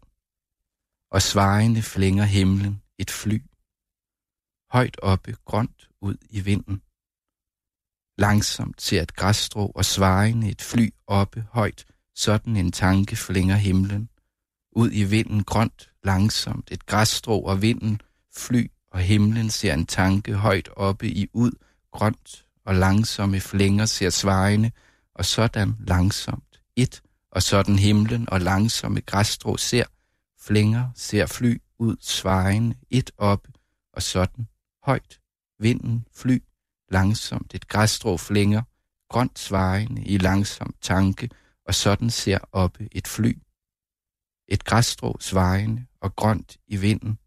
og svejende flænger himlen et fly. Højt oppe, grønt ud i vinden. Langsomt ser et græsstrå og svejende et fly oppe højt, sådan en tanke flænger himlen. Ud i vinden grønt, langsomt, et græsstrå og vinden, fly og himlen ser en tanke højt oppe i ud, grønt og langsomme flænger ser svejende, og sådan langsomt et, og sådan himlen og langsomme græsstrå ser, flænger ser fly ud svejende, et op, og sådan højt, vinden, fly, langsomt et græsstrå flænger, grønt svejende i langsom tanke, og sådan ser oppe et fly. Et græsstrå svejende og grønt i vinden.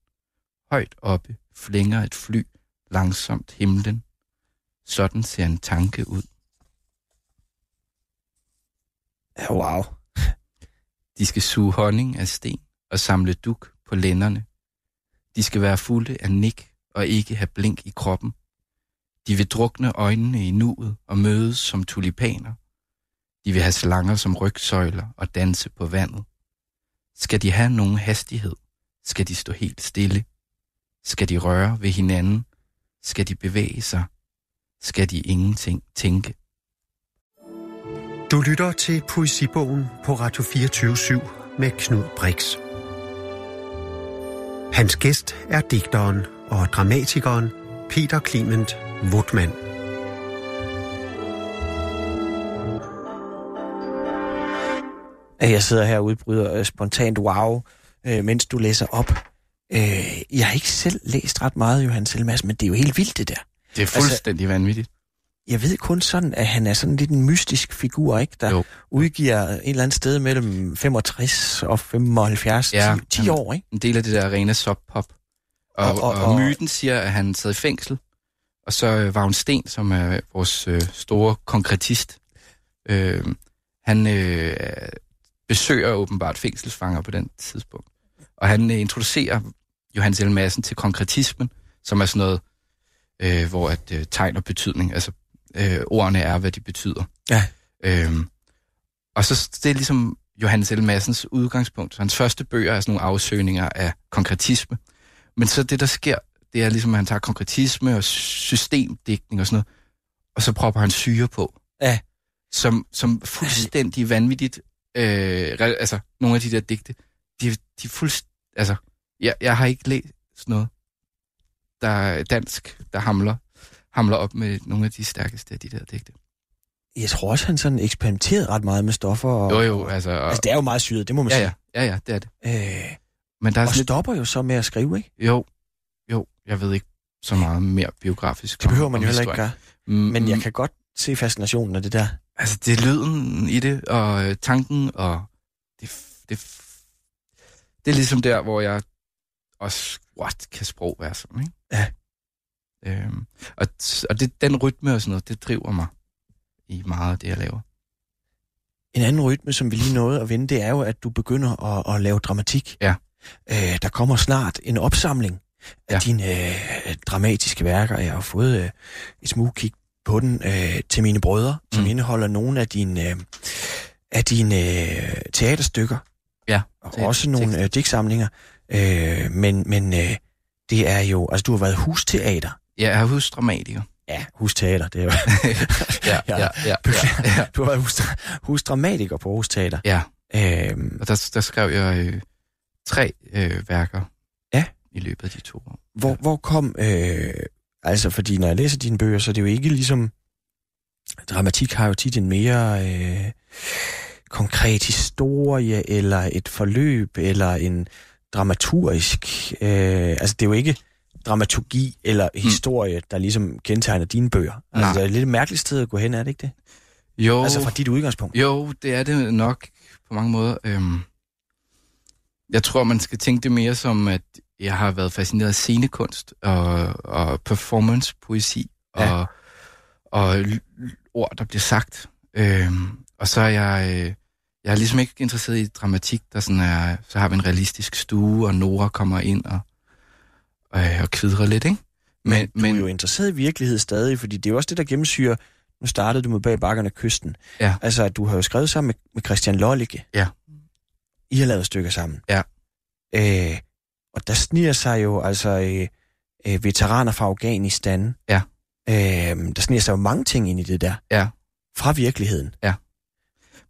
Højt oppe flænger et fly langsomt himlen. Sådan ser en tanke ud. Ja, wow. De skal suge honning af sten og samle duk på lænderne. De skal være fulde af nik og ikke have blink i kroppen. De vil drukne øjnene i nuet og mødes som tulipaner. De vil have slanger som rygsøjler og danse på vandet. Skal de have nogen hastighed, skal de stå helt stille. Skal de røre ved hinanden, skal de bevæge sig, skal de ingenting tænke. Du lytter til Poesibogen på Radio 24 med Knud Brix. Hans gæst er digteren og dramatikeren Peter Clement Wutmann. Jeg sidder her og udbryder spontant wow, øh, mens du læser op. Øh, jeg har ikke selv læst ret meget, Johan Selmas, men det er jo helt vildt, det der. Det er fuldstændig altså, vanvittigt. Jeg ved kun sådan, at han er sådan lidt en mystisk figur, ikke? Der jo. udgiver en eller anden sted mellem 65 og 75, ja, 10, 10 år, ikke? En del af det der rene sub-pop. Og, og, og, og, myten siger, at han sad i fængsel, og så øh, var Sten, som er vores øh, store konkretist, øh, han øh, besøger åbenbart fængselsfanger på den tidspunkt. Og han øh, introducerer Johannes L. Madsen til konkretismen, som er sådan noget, øh, hvor at øh, tegn og betydning, altså øh, ordene er, hvad de betyder. Ja. Øhm, og så det er ligesom Johannes L. Madsens udgangspunkt. Så hans første bøger er sådan nogle afsøgninger af konkretisme. Men så det, der sker, det er ligesom, at han tager konkretisme og systemdækning og sådan noget, og så propper han syre på. Ja. Som, som fuldstændig vanvittigt, øh, altså nogle af de der digte, de, de fuldstændig, altså, jeg, jeg har ikke læst noget, der er dansk, der hamler, hamler op med nogle af de stærkeste af de der digte. Jeg tror også, han sådan eksperimenterede ret meget med stoffer. Og, jo, jo, altså... Og, altså, det er jo meget syret, det må man ja, sige. Ja, ja, ja, det er det. Øh, Men der er og lidt... stopper jo så med at skrive, ikke? Jo, jo, jeg ved ikke så meget mere biografisk. Det behøver man jo heller ikke gøre. Mm, Men jeg kan godt se fascinationen af det der. Altså, det er lyden i det, og øh, tanken, og det, det, det er ligesom der, hvor jeg også, what, kan sprog være sådan, ikke? Ja. Øhm, og og det, den rytme og sådan noget, det driver mig i meget af det, jeg laver. En anden rytme, som vi lige nåede at vende, det er jo, at du begynder at, at lave dramatik. Ja. Øh, der kommer snart en opsamling af ja. dine øh, dramatiske værker. Jeg har fået øh, et kig på den øh, til mine brødre, som mm. indeholder nogle af dine, øh, af dine øh, teaterstykker. Ja. Og også nogle øh, digtsamlinger. Øh, men men øh, det er jo, altså du har været husteater. Ja, jeg er husdramatiker. Ja, husteater, det er jo... ja, ja, ja, ja, ja. Du har været hus, husdramatiker på husteater. Ja, øhm, og der, der skrev jeg øh, tre øh, værker ja. i løbet af de to år. Hvor, ja. hvor kom... Øh, altså, fordi når jeg læser dine bøger, så er det jo ikke ligesom... Dramatik har jo tit en mere... Øh, konkret historie, eller et forløb, eller en dramaturgisk... Øh, altså, det er jo ikke dramaturgi eller hmm. historie, mm. der ligesom kendetegner dine bøger. Altså, Nej. det er et lidt mærkeligt sted at gå hen, er det ikke det? Jo. Altså fra dit udgangspunkt. Jo, det er det nok på mange måder. Øhm, jeg tror, man skal tænke det mere som, at jeg har været fascineret af scenekunst og, og performance-poesi ja. og, og ord, der bliver sagt. Øh, og så er jeg, øh, jeg er ligesom ikke interesseret i dramatik, der sådan er, så har vi en realistisk stue, og Nora kommer ind og, øh, og kvidrer lidt, ikke? Men, men du er jo interesseret i virkelighed stadig, fordi det er jo også det, der gennemsyrer, nu startede du med bag bakkerne kysten. Ja. Altså, at du har jo skrevet sammen med, med Christian Lollicke. Ja. I har lavet stykker sammen. Ja. Øh, og der sniger sig jo altså øh, øh, veteraner fra Afghanistan. Ja. Øh, der sniger sig jo mange ting ind i det der. Ja. Fra virkeligheden.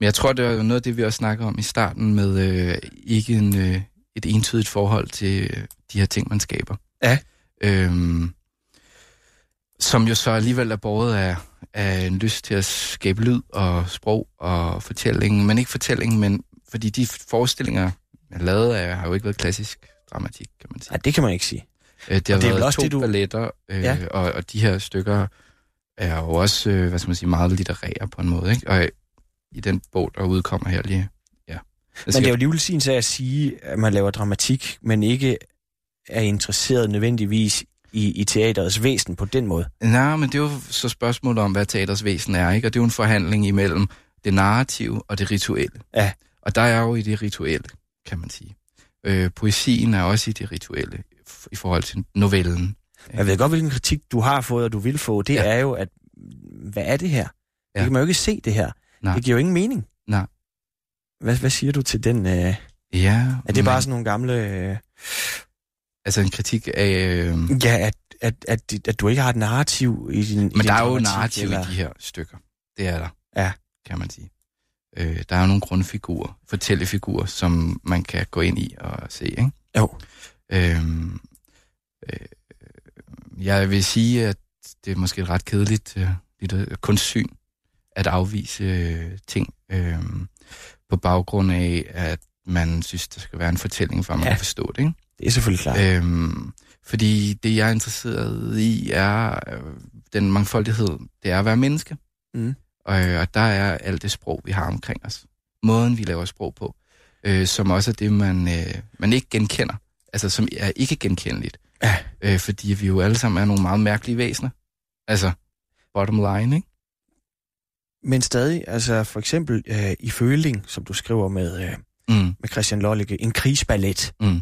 Men jeg tror, det var noget af det, vi også snakker om i starten, med øh, ikke en, øh, et entydigt forhold til øh, de her ting, man skaber. Ja. Øhm, som jo så alligevel er båret af, af en lyst til at skabe lyd og sprog og fortælling, men ikke fortælling, men fordi de forestillinger, jeg lavede af, har jo ikke været klassisk dramatik, kan man sige. Ja, det kan man ikke sige. Øh, det har Og det er været også to det, du- balletter, øh, Ja. ja. og, og de her stykker er jo også, øh, hvad skal man sige, meget litterære på en måde, ikke? Og i den bog, der udkommer her lige, ja. Men det er jo alligevel sin sag at sige, at man laver dramatik, men ikke er interesseret nødvendigvis i, i teaterets væsen på den måde. Nej, men det er jo så spørgsmålet om, hvad teaters væsen er, ikke? Og det er jo en forhandling imellem det narrative og det rituelle. Ja. Og der er jo i det rituelle, kan man sige. Øh, poesien er også i det rituelle i forhold til novellen. Jeg ved godt, hvilken kritik du har fået, og du vil få. Det ja. Er jo, at hvad er det her? Ja. Det kan man jo ikke se, det her. Nej. Det giver jo ingen mening. Nej. Hvad, hvad siger du til den? Øh, Ja, er det bare sådan nogle gamle... Øh, Altså en kritik af... Øh, ja, at, at, at, at du ikke har et narrativ i din i Men din der er jo narrativ eller? i de her stykker. Det er der. Ja. Kan man sige. Øh, der er jo nogle grundfigurer, fortællefigurer, som man kan gå ind i og se, ikke? Jo. Øhm, øh, jeg vil sige, at det er måske et ret kedeligt øh, lidt kunstsyn at afvise øh, ting øh, på baggrund af, at man synes, der skal være en fortælling, for at man Ja. kan forstå det, ikke? Det er selvfølgelig klart. Øhm, fordi det, jeg er interesseret i, er øh, den mangfoldighed. Det er at være menneske. Mm. Og, øh, og der er alt det sprog, vi har omkring os. Måden, vi laver sprog på. Øh, som også er det, man, øh, man ikke genkender. Altså, som er ikke genkendeligt. Ja. Øh, fordi vi jo alle sammen er nogle meget mærkelige væsener. Altså, bottom line, ikke? Men stadig, altså for eksempel øh, i Føling, som du skriver med, øh, Mm, med Christian Lollicke, en krigsballet. mm.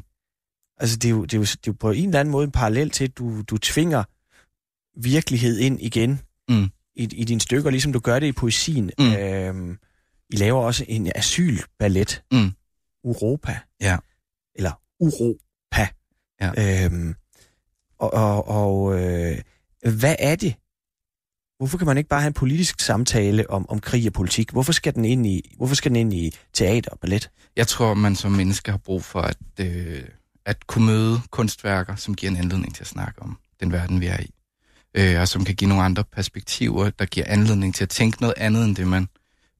Altså det er, jo, det, er jo, det er jo på en eller anden måde en parallel til, at du, du tvinger virkelighed ind igen Mm. i, i dine stykker, ligesom du gør det i poesien. Mm. Øhm, I laver også en asylballet. Mm. Europa. Ja. Eller Europa. Ja. Øhm, og og, og øh, hvad er det? Hvorfor kan man ikke bare have en politisk samtale om, om krig og politik? Hvorfor skal den ind i, hvorfor skal den ind i teater og ballet? Jeg tror, man som menneske har brug for at, øh, at kunne møde kunstværker, som giver en anledning til at snakke om den verden, vi er i. Øh, og som kan give nogle andre perspektiver, der giver anledning til at tænke noget andet, end det man,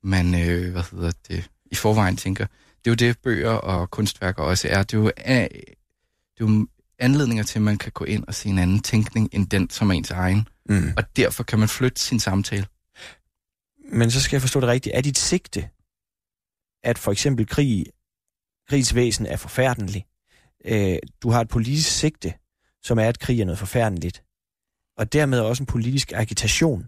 man øh, hvad hedder det, i forvejen tænker. Det er jo det, bøger og kunstværker også er. Det er jo, øh, det er jo anledninger til, at man kan gå ind og se en anden tænkning, end den, som er ens egen. Mm. Og derfor kan man flytte sin samtale. Men så skal jeg forstå det rigtigt. Er dit sigte, at for eksempel krig, krigs væsen er forfærdelig? Øh, du har et politisk sigte, som er, at krig er noget forfærdeligt. Og dermed også en politisk agitation.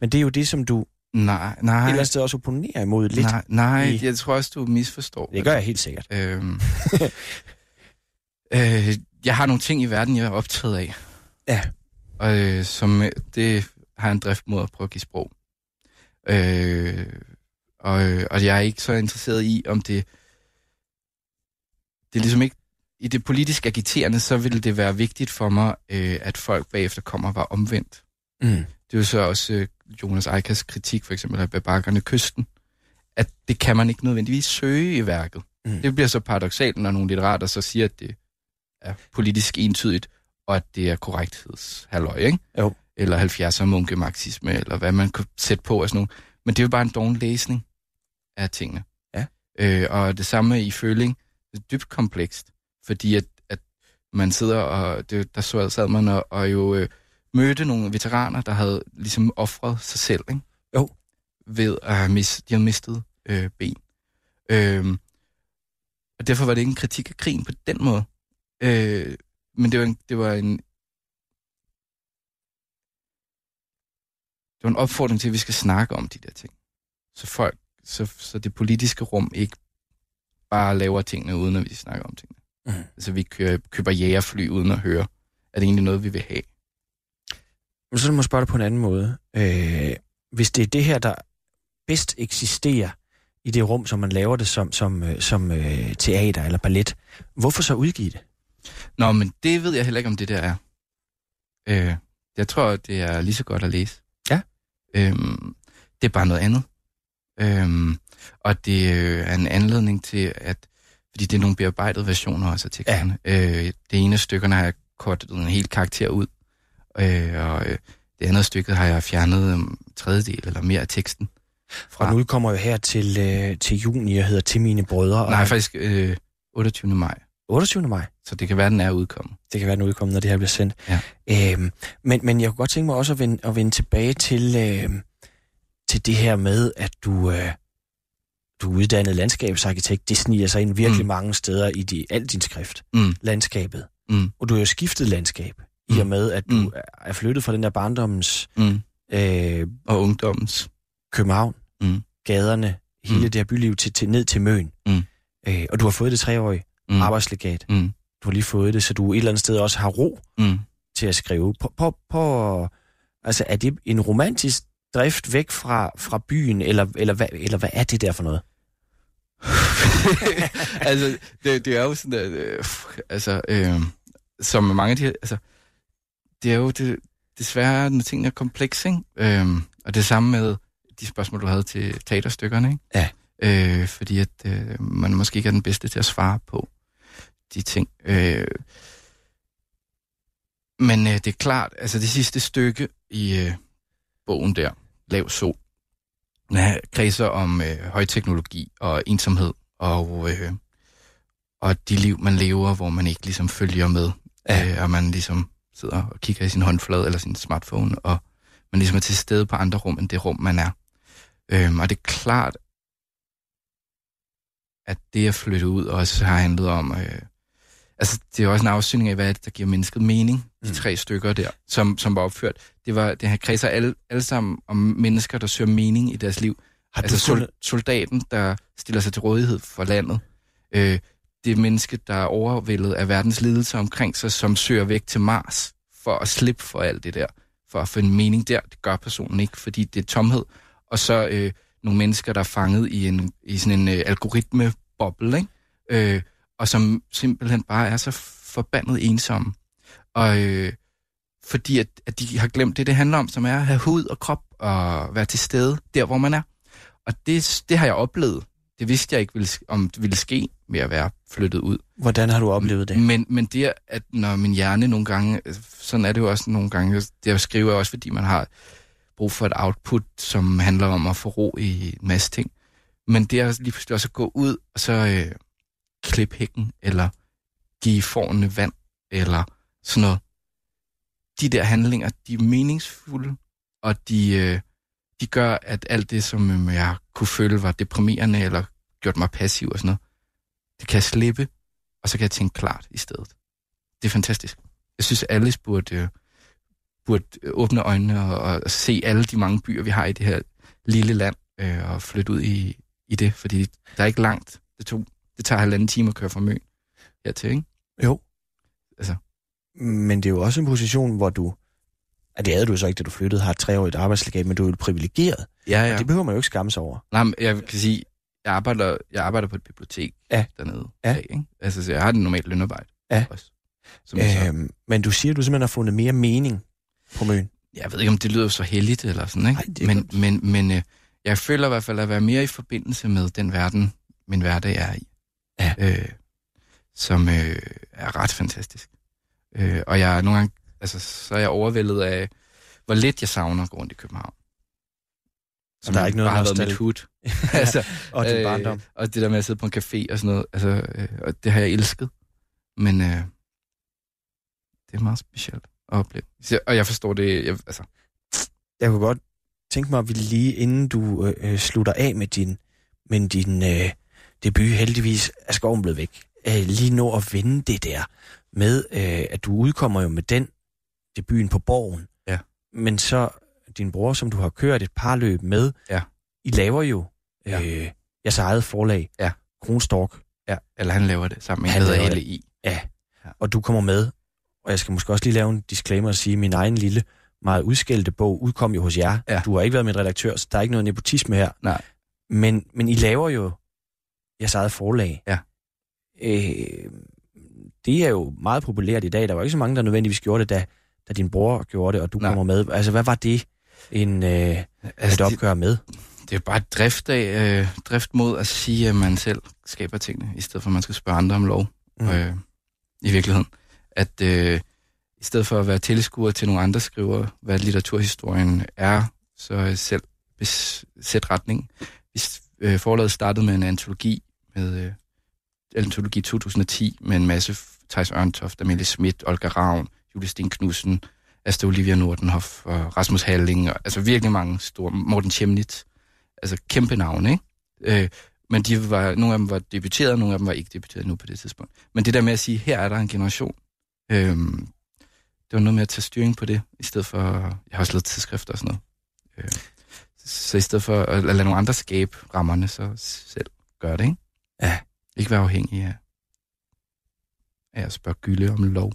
Men det er jo det, som du Nej, et nej, eller andet sted også opponerer imod lidt. nej, nej i- jeg tror også, du misforstår. Det gør jeg helt sikkert. Øhm, øh, jeg har nogle ting i verden, jeg er optaget af. Ja. Og øh, som, øh, det har en drift mod at prøve at give sprog. Øh, og, øh, og jeg er ikke så interesseret i, om det... Det er ligesom ikke... I det politisk agiterende, så ville det være vigtigt for mig, øh, at folk bagefter kommer var omvendt. Mm. Det er jo så også øh, Jonas Eikas kritik, for eksempel af Babakkerne Kysten, at det kan man ikke nødvendigvis søge i værket. Mm. Det bliver så paradoxalt, når nogle litterater så siger, at det er politisk entydigt, og at det er korrekthedshalløj, ikke? Jo. Eller 70'er munkemarxisme, eller hvad man kunne sætte på og sådan noget. Men det er jo bare en doven læsning af tingene. Ja. Øh, og det samme i føling, det er dybt komplekst, fordi at, at man sidder og, det, der så sad man og, og jo øh, mødte nogle veteraner, der havde ligesom offret sig selv, ikke? Jo. Ved at have mis, de havde mistet øh, ben. Øhm, og derfor var det ikke en kritik af krigen på den måde. Øh, men det var en, det var en det var en opfordring til, at vi skal snakke om de der ting. Så folk, så, så det politiske rum ikke bare laver tingene, uden at vi snakker om tingene. Mm. Altså vi køber, køber jægerfly uden at høre. Er det egentlig noget, vi vil have? Men så må jeg spørge dig på en anden måde. Øh, hvis det er det her, der bedst eksisterer i det rum, som man laver det som, som, øh, som øh, teater eller ballet, hvorfor så udgive det? Nå, men det ved jeg heller ikke, om det der er. Øh, jeg tror, det er lige så godt at læse. Ja. Øhm, det er bare noget andet. Øhm, og det er en anledning til, at fordi det er nogle bearbejdede versioner også af teksterne. Ja. Øh, det ene af stykkerne har jeg kortet en hel karakter ud, øh, og øh, det andet stykke har jeg fjernet en tredjedel eller mere af teksten. Og nu kommer jeg her til, øh, til juni og hedder Til mine brødre. og Nej, faktisk øh, 28. maj, 28. maj. så det kan være, den er udkommet. Det kan være, den udkommer, når det her bliver sendt. Ja. Øhm, men, men jeg kunne godt tænke mig også at vende, at vende tilbage til, øh, til det her med, at du, øh, du er uddannet landskabsarkitekt. Det sniger sig ind virkelig Mm. mm. mange steder i de, al din skrift. Mm. Landskabet. Mm. Og du har jo skiftet landskab, i Mm. og med, at du Mm. er flyttet fra den der barndommens Mm. øh, Og ungdommens. København, Mm. gaderne, hele Mm. det her byliv til, til, ned til Møn. Mm. Øh, og du har fået det treårige Mm. mm. arbejdslegat. Mm. Du har lige fået det, så du et eller andet sted også har ro Mm. til at skrive. På, på, på, altså, er det en romantisk drift væk fra, fra byen, eller, eller, hvad, eller hvad er det der for noget? altså, det, det er jo sådan, at, øh, altså, øh, som mange af de her, altså, det er jo det, desværre, når tingene er komplekse, ikke? Øh, og det samme med de spørgsmål, du havde til teaterstykkerne, ikke? Ja. Øh, fordi at øh, man måske ikke er den bedste til at svare på de ting. Øh, men øh, det er klart, altså det sidste stykke i øh, bogen der, Lav Sol, her kredser om øh, højteknologi og ensomhed og, øh, og de liv, man lever, hvor man ikke ligesom følger med, Ja. øh, og man ligesom sidder og kigger i sin håndflade eller sin smartphone, og man ligesom er til stede på andre rum, end det rum, man er. Øhm, og det er klart, at det at flytte ud også har handlet om, øh, altså det er også en afsynning af, hvad det, der giver mennesket mening, de Mm. tre stykker der, som, som var opført. Det var, det her kredser alle, alle sammen om mennesker, der søger mening i deres liv. Har Altså sol, soldaten, der stiller sig til rådighed for landet. Øh, det menneske, der er overvældet af verdens lidelser omkring sig, som søger væk til Mars for at slippe for alt det der. For at finde mening der. Det gør personen ikke, fordi det er tomhed. Og så øh, nogle mennesker, der er fanget i, en, i sådan en øh, algoritmeboble, ikke? Øh, og som simpelthen bare er så forbandet ensomme. Og øh, fordi at, at de har glemt det, det handler om, som er at have hud og krop og være til stede der, hvor man er. Og det, det har jeg oplevet. Det vidste jeg ikke, ville, om det ville ske med at være flyttet ud. hvordan har du oplevet det? Men, men det, at når min hjerne nogle gange, sådan er det jo også nogle gange, det jeg skriver også, fordi man har brug for et output, som handler om at få ro i en masse ting. Men det er lige pludselig også at gå ud, og så øh, klippe hækken, eller give forne vand, eller sådan noget. De der handlinger, de er meningsfulde, og de, øh, de gør, at alt det, som øh, jeg kunne føle var deprimerende, eller gjort mig passiv og sådan noget, det kan jeg slippe, og så kan jeg tænke klart i stedet. Det er fantastisk. Jeg synes, at alle burde, øh, burde åbne øjnene og, og se alle de mange byer, vi har i det her lille land, øh, og flytte ud i, i det, fordi der er ikke langt. Det, tog, det tager halvanden time at køre fra Møn hertil, ikke? Jo. Altså. Men det er jo også en position, hvor du... Ja, det havde du så ikke, da du flyttede, har et treårigt arbejdslegat, men du er jo privilegeret. Ja, Ja. Og det behøver man jo ikke skamme sig over. Nej, men jeg kan sige, jeg arbejder, jeg arbejder på et bibliotek Ja. dernede. Ja. Dag, ikke? Altså, så jeg har et normalt lønarbejde. Ja. Også, som så, Øhm, men du siger, at du simpelthen har fundet mere mening på Møn. jeg ved ikke, om det lyder så heldigt eller sådan, ikke? Ej, det er men, godt. men, men øh, jeg føler i hvert fald at være mere i forbindelse med den verden, min hverdag er i. Ja. Øh, som øh, er ret fantastisk. Øh, og jeg er nogle gange, altså, så er jeg overvældet af, hvor lidt jeg savner at gå rundt i København. Som der er ikke noget bare har været mit hud. altså, Og din barndom. og det der med at sidde på en café og sådan noget, altså, øh, og det har jeg elsket. Men øh, det er meget specielt at opleve. Og jeg forstår det, jeg, altså, Jeg kunne godt tænke mig, at vi lige inden du øh, øh, slutter af med din, med din øh, debut, heldigvis er skoven blevet væk, øh, lige nå at vende det der med, øh, at du udkommer jo med den debuten på Borgen. Ja. Men så din bror, som du har kørt et par løb med. Ja. I laver jo Ja. øh, jeres eget forlag, Ja. Kronstork, Ja, eller han laver det sammen med Han hedder det. LI. Ja. Ja. Og du kommer med, og jeg skal måske også lige lave en disclaimer og sige, at min egen lille, meget udskældte bog udkom jo hos jer. Ja. Du har ikke været min redaktør, så der er ikke noget nepotisme her. Nej. Men, men I laver jo jeres eget forlag. Ja. Øh, det er jo meget populært i dag. Der var ikke så mange, der nødvendigvis gjorde det, da, da din bror gjorde det, og du Nej. kommer med. Altså, hvad var det en, øh, et Altså, det, opgør med? det er bare et drift, af, øh, drift mod at sige, at man selv skaber tingene, i stedet for at man skal spørge andre om lov. Mm. Øh, I virkeligheden. At øh, i stedet for at være tilskuer til nogle andre skriver, hvad litteraturhistorien er, så selv sæt retning. Hvis øh, forlaget startede med en antologi, med øh, antologi 2010, med en masse Thijs Ørntoft, Amelie Schmidt, Olga Ravn, Julie Sten Knudsen, Asta Olivia Nordenhoff og Rasmus Halling, og, altså virkelig mange store, Morten Chemnitz, altså kæmpe navne, ikke? Øh, men de var, nogle af dem var debuteret, og nogle af dem var ikke debuteret nu på det tidspunkt. Men det der med at sige, her er der en generation, øh, det var noget med at tage styring på det, i stedet for, jeg har også lavet tidsskrifter og sådan noget. Øh, så i stedet for at lade nogle andre skabe rammerne, så selv gør det, ikke? Ja. Ikke være afhængig af, at spørge Gylde om lov.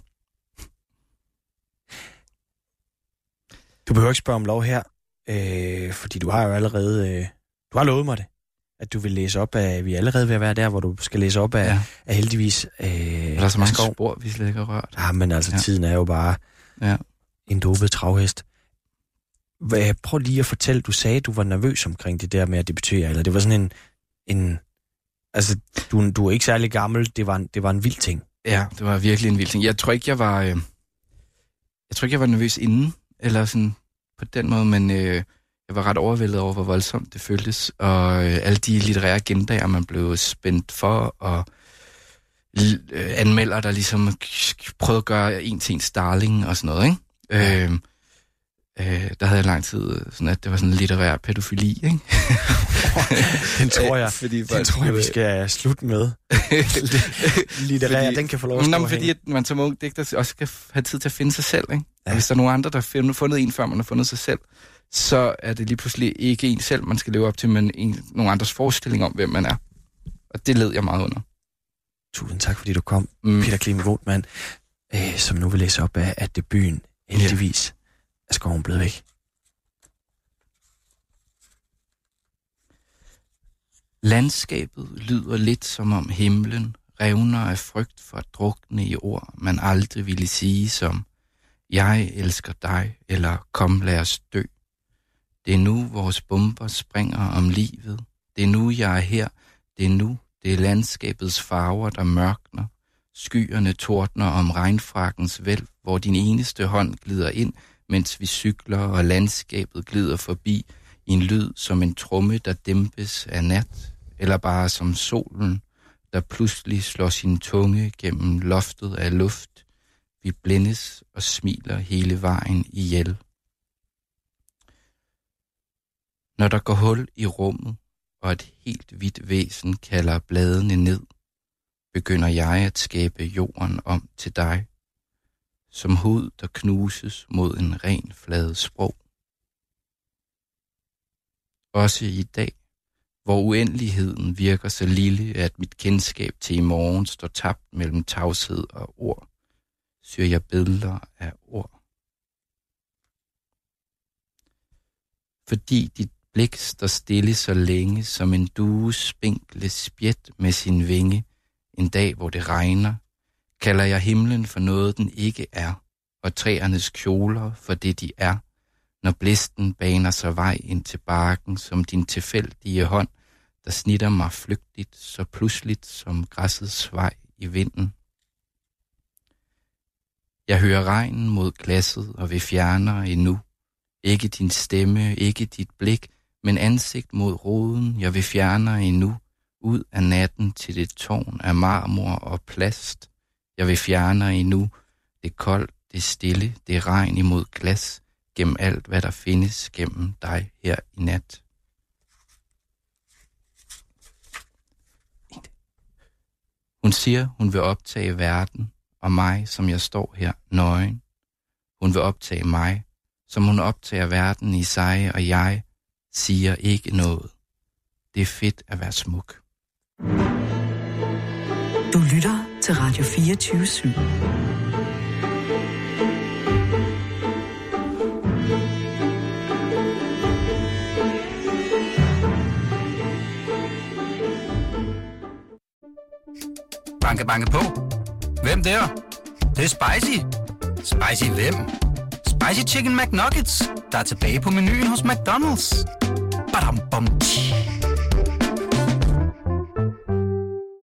Du behøver ikke spørge om lov her, øh, fordi du har jo allerede... Øh, du har lovet mig det, at du vil læse op af... Vi er allerede ved at være der, hvor du skal læse op af, ja. Af heldigvis... Øh, Der er så mange Skov. spor, vi slet ikke har rørt. Ja, men altså, ja. Tiden er jo bare Ja. en dopet travhest. Hvad, prøv lige at fortælle, du sagde, at du var nervøs omkring det der med at debutere, eller det var sådan en... en altså, du, du er ikke særlig gammel, det var en, det var en vild ting. Ja, det var virkelig en vild ting. Jeg tror ikke, jeg var... Øh, jeg tror ikke, jeg var nervøs inden, eller sådan på den måde, men øh, jeg var ret overvældet over, hvor voldsomt det føltes, og øh, alle de litterære agendaer, man blev spændt for, og øh, anmelder, der ligesom prøvede at gøre en til en starling og sådan noget, ikke? Øh, øh, der havde jeg lang tid sådan, at det var sådan litterær pædofili, ikke? Den tror jeg, Fordi den tror jeg, vi skal slutte med. Litterær, Fordi- den kan få lov at Nå, og fordi at man som ung digter også skal have tid til at finde sig selv, ikke? Ja. Ja. Hvis der er nogen andre, der har fundet en, før man har fundet sig selv, så er det lige pludselig ikke en selv, man skal leve op til, men en, nogle andres forestilling om, hvem man er. Og det led jeg meget under. Tusind tak, fordi du kom, Mm. Peter Klim Vogtmann, øh, som nu vil læse op af, at debuten heldigvis er skoven blevet væk. Landskabet lyder lidt som om himlen revner af frygt for at drukne i ord, man aldrig ville sige som Jeg elsker dig, eller Kom lad os dø. Det er nu, vores bomber springer om livet. Det er nu, jeg er her. Det er nu, det er landskabets farver, der mørkner. Skyerne tordner om regnfrakkens væld, hvor din eneste hånd glider ind, mens vi cykler, og landskabet glider forbi i en lyd som en tromme, der dæmpes af nat, eller bare som solen, der pludselig slår sin tunge gennem loftet af luft. Vi blændes og smiler hele vejen ihjel. Når der går hul i rummet, og et helt hvidt væsen kalder bladene ned, begynder jeg at skabe jorden om til dig, som hud, der knuses mod en ren flad sprog. Også i dag, hvor uendeligheden virker så lille, at mit kendskab til i morgen står tabt mellem tavshed og ord, syr jeg billeder af ord. Fordi dit blik står stille så længe, som en due spinkle spjæt med sin vinge, en dag hvor det regner, kalder jeg himlen for noget, den ikke er, og træernes kjoler for det, de er, når blæsten baner sig vej ind til barken som din tilfældige hånd, der snitter mig flygtigt, så pludseligt som græssets vej i vinden. Jeg hører regnen mod glasset og vil fjerne endnu. Ikke din stemme, ikke dit blik, men ansigt mod roden, jeg vil fjerne endnu. Ud af natten til det tårn af marmor og plast. Jeg vil fjerner endnu. Det er koldt, det er stille, det er regn imod glas. Gennem alt, hvad der findes gennem dig her i nat. Hun siger, hun vil optage verden og mig, som jeg står her nøgen. Hun vil optage mig, som hun optager verden i sig, og jeg siger ikke noget. Det er fedt at være smuk. Du lytter til Radio 24 /7. Banke, banke på. Hvem der? Det, det er spicy. Spicy hvem? Spicy Chicken McNuggets, der er tilbage på menuen hos McDonald's. Badum, bom, tji.